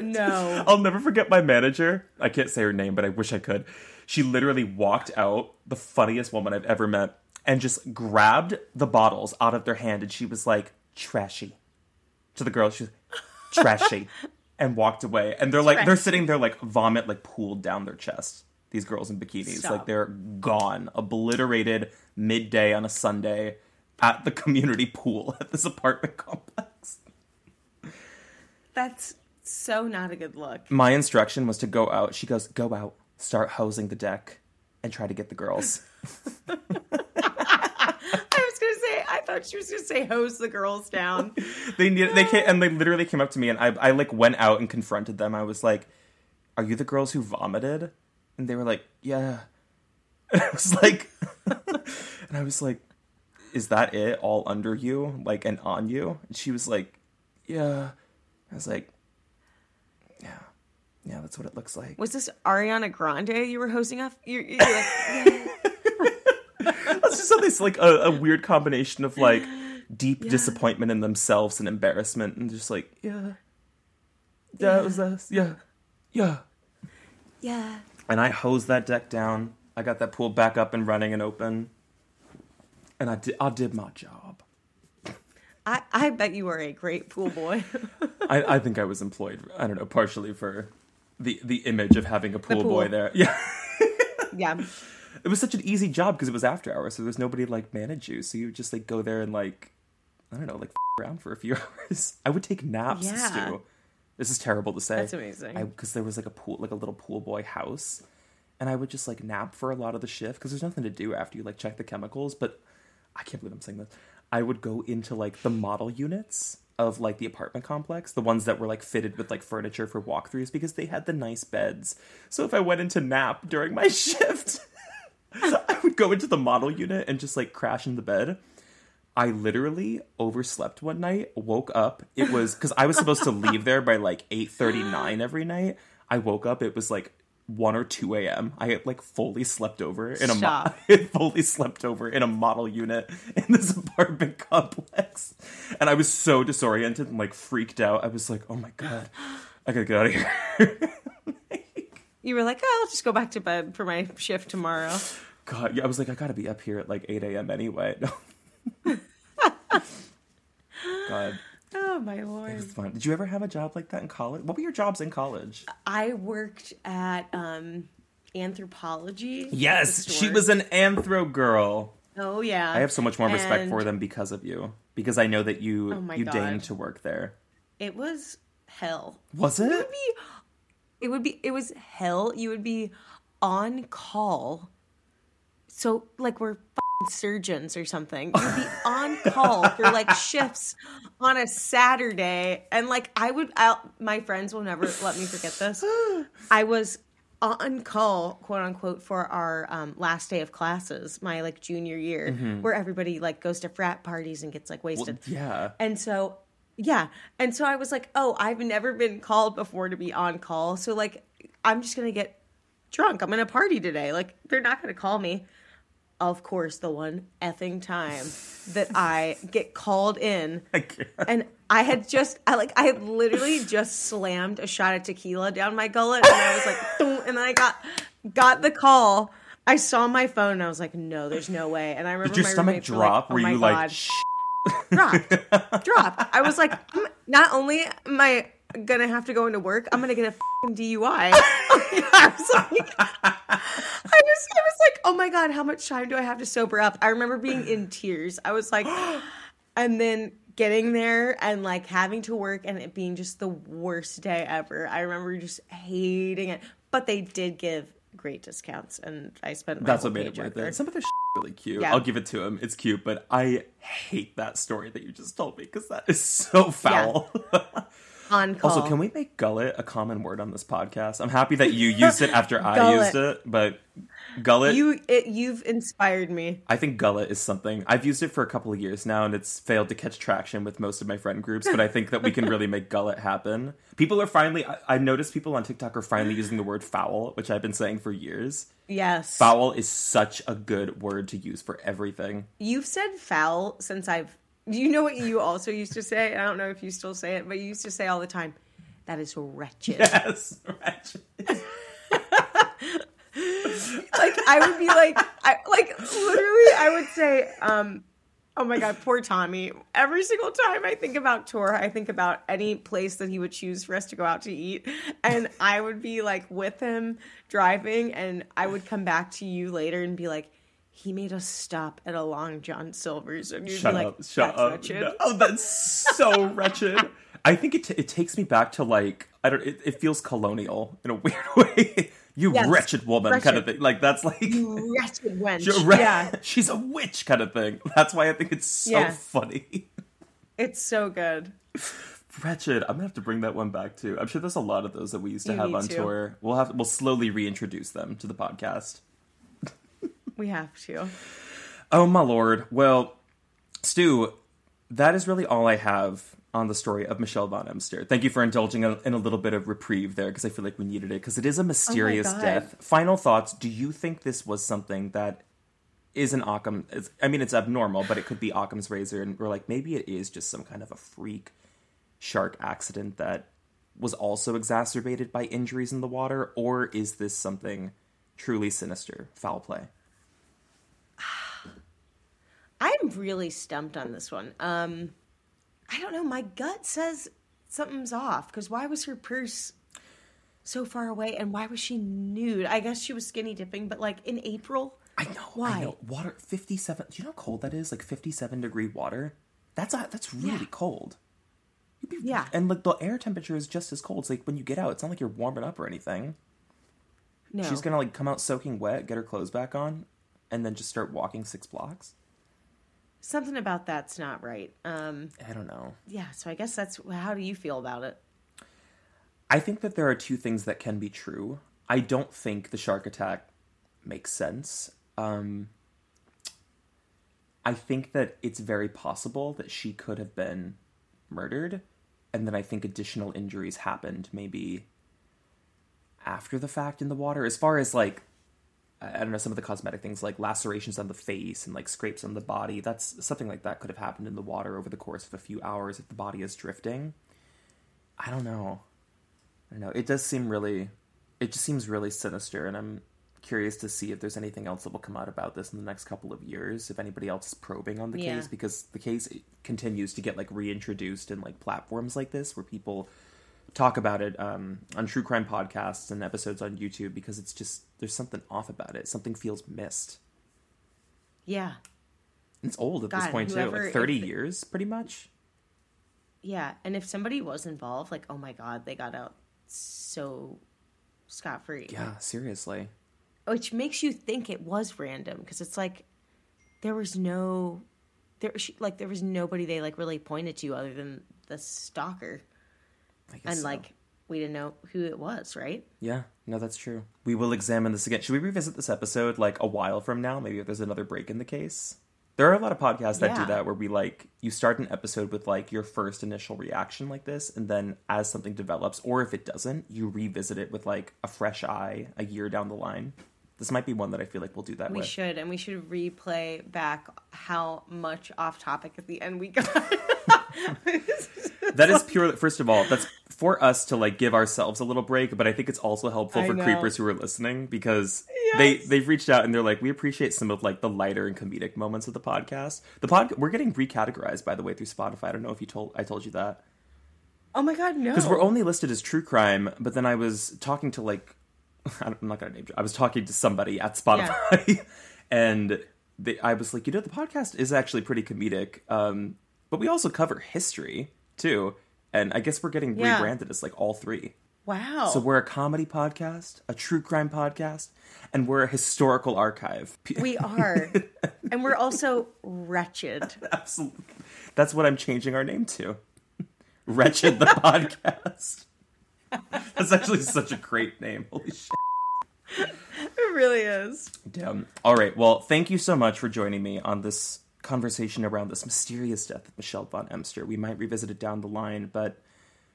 S2: No.
S1: I'll never forget my manager. I can't say her name, but I wish I could. She literally walked out, the funniest woman I've ever met, and just grabbed the bottles out of their hand, and she was like, trashy. To the girls, she was trashy. and walked away. And they're like, they're sitting there like vomit like pooled down their chest. These girls in bikinis.
S2: Stop.
S1: Like they're gone, obliterated midday on a Sunday at the community pool at this apartment complex.
S2: That's so not a good look.
S1: My instruction was to go out. She goes, go out, start hosing the deck, and try to get the girls.
S2: I was gonna say, I thought she was gonna say hose the girls down.
S1: they need they came, and they literally came up to me, and I I like went out and confronted them. I was like, "Are you the girls who vomited?" And they were like, "Yeah." And I was like, and I was like, "Is that it? All under you, like, and on you?" And she was like, "Yeah." I was like, "Yeah, yeah, that's what it looks like."
S2: Was this Ariana Grande you were hosing off? You're, you're like, yeah.
S1: It's just always like a, a weird combination of like deep disappointment in themselves and embarrassment, and just like, yeah, yeah, it was us, yeah, yeah.
S2: Yeah.
S1: And I hosed that deck down. I got that pool back up and running and open, and I did. I did my job.
S2: I, I bet you were a great pool boy.
S1: I, I think I was employed. I don't know, partially for the the image of having a pool,
S2: pool.
S1: boy there. Yeah,
S2: yeah.
S1: it was such an easy job because it was after hours, so there's nobody to, like manage you. So you would just like go there and like I don't know, like f- around for a few hours. I would take naps,
S2: Yeah.
S1: Stu. This is terrible to say.
S2: That's amazing.
S1: Because there was like a pool, like a little pool boy house, and I would just like nap for a lot of the shift because there's nothing to do after you like check the chemicals. But I can't believe I'm saying this. I would go into like the model units of like the apartment complex, the ones that were like fitted with like furniture for walkthroughs because they had the nice beds. So if I went into nap during my shift, I would go into the model unit and just like crash in the bed. I literally overslept one night, woke up. It was because I was supposed to leave there by like 8.39 every night. I woke up, it was like 1 or 2 a.m. I had like fully slept over in a mo-
S2: Stop.
S1: I had fully slept over in a model unit in this apartment complex. And I was so disoriented and like freaked out. I was like, oh my God, I gotta get out of here.
S2: You were like, oh, I'll just go back to bed for my shift tomorrow.
S1: God, yeah, I was like, I gotta be up here at like 8 a.m. anyway. God,
S2: Oh my lord.
S1: It was fun. Did you ever have a job like that in college? What were your jobs in college?
S2: I worked at um Anthropologie.
S1: Yes, she was an anthro girl.
S2: Oh yeah.
S1: I have so much more respect
S2: And
S1: for them because of you. Because I know that you
S2: Oh
S1: you
S2: God.
S1: deigned to work there.
S2: It was hell.
S1: Was
S2: It
S1: it?
S2: would be it would be it was hell. You would be on call. So like we're surgeons or something. You'd be on call for like shifts on a Saturday and like I would I'll, my friends will never let me forget this. I was on call, quote unquote, for our um, last day of classes, my like junior year, where everybody like goes to frat parties and gets like wasted.
S1: Well, yeah.
S2: And so, yeah. And so I was like, oh, I've never been called before to be on call. So, like, I'm just going to get drunk. I'm going to party today. Like, they're not going to call me. Of course, the one effing time that I get called in.
S1: I.
S2: And I had just, I like, I had literally just slammed a shot of tequila down my gullet, and I was like, and then I got got the call. I saw my phone, and I was like, "No, there's no way." And I remember
S1: Did your
S2: my
S1: stomach
S2: roommates were
S1: drop?
S2: Like, oh
S1: were
S2: my
S1: you
S2: God
S1: like,
S2: dropped, dropped. I was like, mm, not only I gonna have to go into work, I'm gonna get a fing DUI. I was like, I was, I was like, oh my god, how much time do I have to sober up? I remember being in tears. I was like, and then getting there and like having to work and it being just the worst day ever. I remember just hating it, but they did give great discounts, and I spent my
S1: That's what made it worth
S2: there.
S1: it. Some of the really cute.
S2: Yeah.
S1: I'll give it to him. It's cute, but I hate that story that you just told me because that is so foul.
S2: on call.
S1: also, can we make gullet a common word on this podcast? I'm happy that you used it after I used it, but gullet.
S2: You it, you've inspired me.
S1: I think gullet is something I've used it for a couple of years now, and it's failed to catch traction with most of my friend groups. But I think that we can really make gullet happen. People are finally. I, I've noticed people on TikTok are finally using the word foul, which I've been saying for years.
S2: Yes.
S1: Foul is such a good word to use for everything.
S2: You've said foul since I've. You know what you also used to say? I don't know if you still say it, but you used to say all the time, that is wretched.
S1: Yes, wretched.
S2: like I would be like, I like literally, I would say, um, oh my god, poor Tommy. Every single time I think about tour, I think about any place that he would choose for us to go out to eat, and I would be like with him driving, and I would come back to you later and be like. He made us stop at a Long John Silver's, and you'd
S1: Shut
S2: be like,
S1: up! Shut
S2: "That's
S1: up! No, Oh, that's so wretched. I think it t- it takes me back to like I don't. It, it feels colonial in a weird way. you
S2: Yes,
S1: wretched woman, kind of thing. Like that's like
S2: You wretched wench.
S1: You're.
S2: Yeah,
S1: She's a witch kind of thing. That's why I think it's so
S2: Yeah.
S1: funny.
S2: it's so good.
S1: Wretched. I'm gonna have to bring that one back too. I'm sure there's a lot of those that we used to
S2: You
S1: have on
S2: to.
S1: tour. We'll have we'll slowly reintroduce them to the podcast.
S2: We have to.
S1: Oh my lord. Well, Stu, that is really all I have on the story of Michelle von Emster. Thank you for indulging in in a little bit of reprieve there because I feel like we needed it because it is a mysterious oh
S2: God.
S1: death. Final thoughts. Do you think this was something that is an Occam. I mean, it's abnormal, but it could be Occam's razor, and we're like, maybe it is just some kind of a freak shark accident that was also exacerbated by injuries in the water, or is this something truly sinister, foul play?
S2: I'm really stumped on this one. Um, I don't know. My gut says something's off because why was her purse so far away and why was she nude? I guess she was skinny dipping, but like in April.
S1: I know.
S2: Why?
S1: I know. Water fifty-seven. Do you know how cold that is? Like fifty-seven degree water. That's a, that's really
S2: Yeah.
S1: cold. You'd be-
S2: Yeah.
S1: and like the air temperature is just as cold. It's like when you get out, it's not like you're warming up or anything.
S2: No.
S1: She's gonna like come out soaking wet, get her clothes back on, and then just start walking six blocks.
S2: Something about that's not right. Um,
S1: I don't know.
S2: yeah, so I guess that's how do you feel about it?
S1: I think that there are two things that can be true. I don't think the shark attack makes sense. Um, I think that it's very possible that she could have been murdered, and then I think additional injuries happened maybe after the fact in the water. As far as like, I don't know, some of the cosmetic things like lacerations on the face and like scrapes on the body, that's something like that could have happened in the water over the course of a few hours if the body is drifting. I don't know. I don't know. It does seem really, it just seems really sinister, and I'm curious to see if there's anything else that will come out about this in the next couple of years. If anybody else is probing on the
S2: Yeah.
S1: case, because the case continues to get like reintroduced in like platforms like this where people talk about it um, on true crime podcasts and episodes on YouTube because it's just there's something off about it. Something feels missed.
S2: Yeah.
S1: It's old at this
S2: God,
S1: point too, like 30
S2: if-
S1: years, pretty much.
S2: Yeah, and if somebody was involved, like, oh my god, they got out so scot free.
S1: Yeah, seriously.
S2: Which makes you think it was random because it's like there was no there like there was nobody they like really pointed to other than the stalker
S1: I guess
S2: and
S1: so.
S2: like we didn't know who it was, right?
S1: Yeah, no, that's true. We will examine this again. Should we revisit this episode like a while from now? Maybe if there's another break in the case. There are a lot of podcasts that do that where we like you start an episode with like your first initial reaction like this, and then as something develops, or if it doesn't, you revisit it with like a fresh eye a year down the line. This might be one that I feel like we'll do that
S2: We
S1: with.
S2: should, and we should replay back how much off topic at the end we got.
S1: That is pure. first of all, that's for us to like give ourselves a little break, but I think it's also helpful
S2: I
S1: for
S2: know.
S1: creepers who are listening because they they've reached out and they're like, we appreciate some of like the lighter and comedic moments of the podcast. The pod we're getting recategorized by the way through Spotify. I don't know if you told I told you that.
S2: oh my god, no!
S1: Because we're only listed as true crime, but then I was talking to like I'm not gonna name I was talking to somebody at Spotify and they, I was like, you know, the podcast is actually pretty comedic, um, but we also cover history too. And I guess we're getting
S2: Yeah.
S1: rebranded as like all three.
S2: wow.
S1: So we're a comedy podcast, a true crime podcast, and we're a historical archive.
S2: We are, and we're also wretched.
S1: Absolutely. That's what I'm changing our name to. Wretched the podcast. That's actually such a great name. Holy shit.
S2: It really is.
S1: Damn. All right. Well, thank you so much for joining me on this conversation around this mysterious death of Michelle von Emster. We might revisit it down the line, but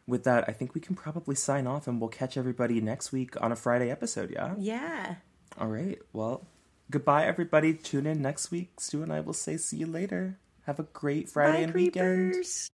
S1: with that, I think we can probably sign off and we'll catch everybody next week on a Friday episode, yeah?
S2: Yeah.
S1: All right. Well, goodbye, everybody. Tune in next week. Stu and I will say see you later. Have a great Friday
S2: Bye,
S1: and weekend.
S2: creepers.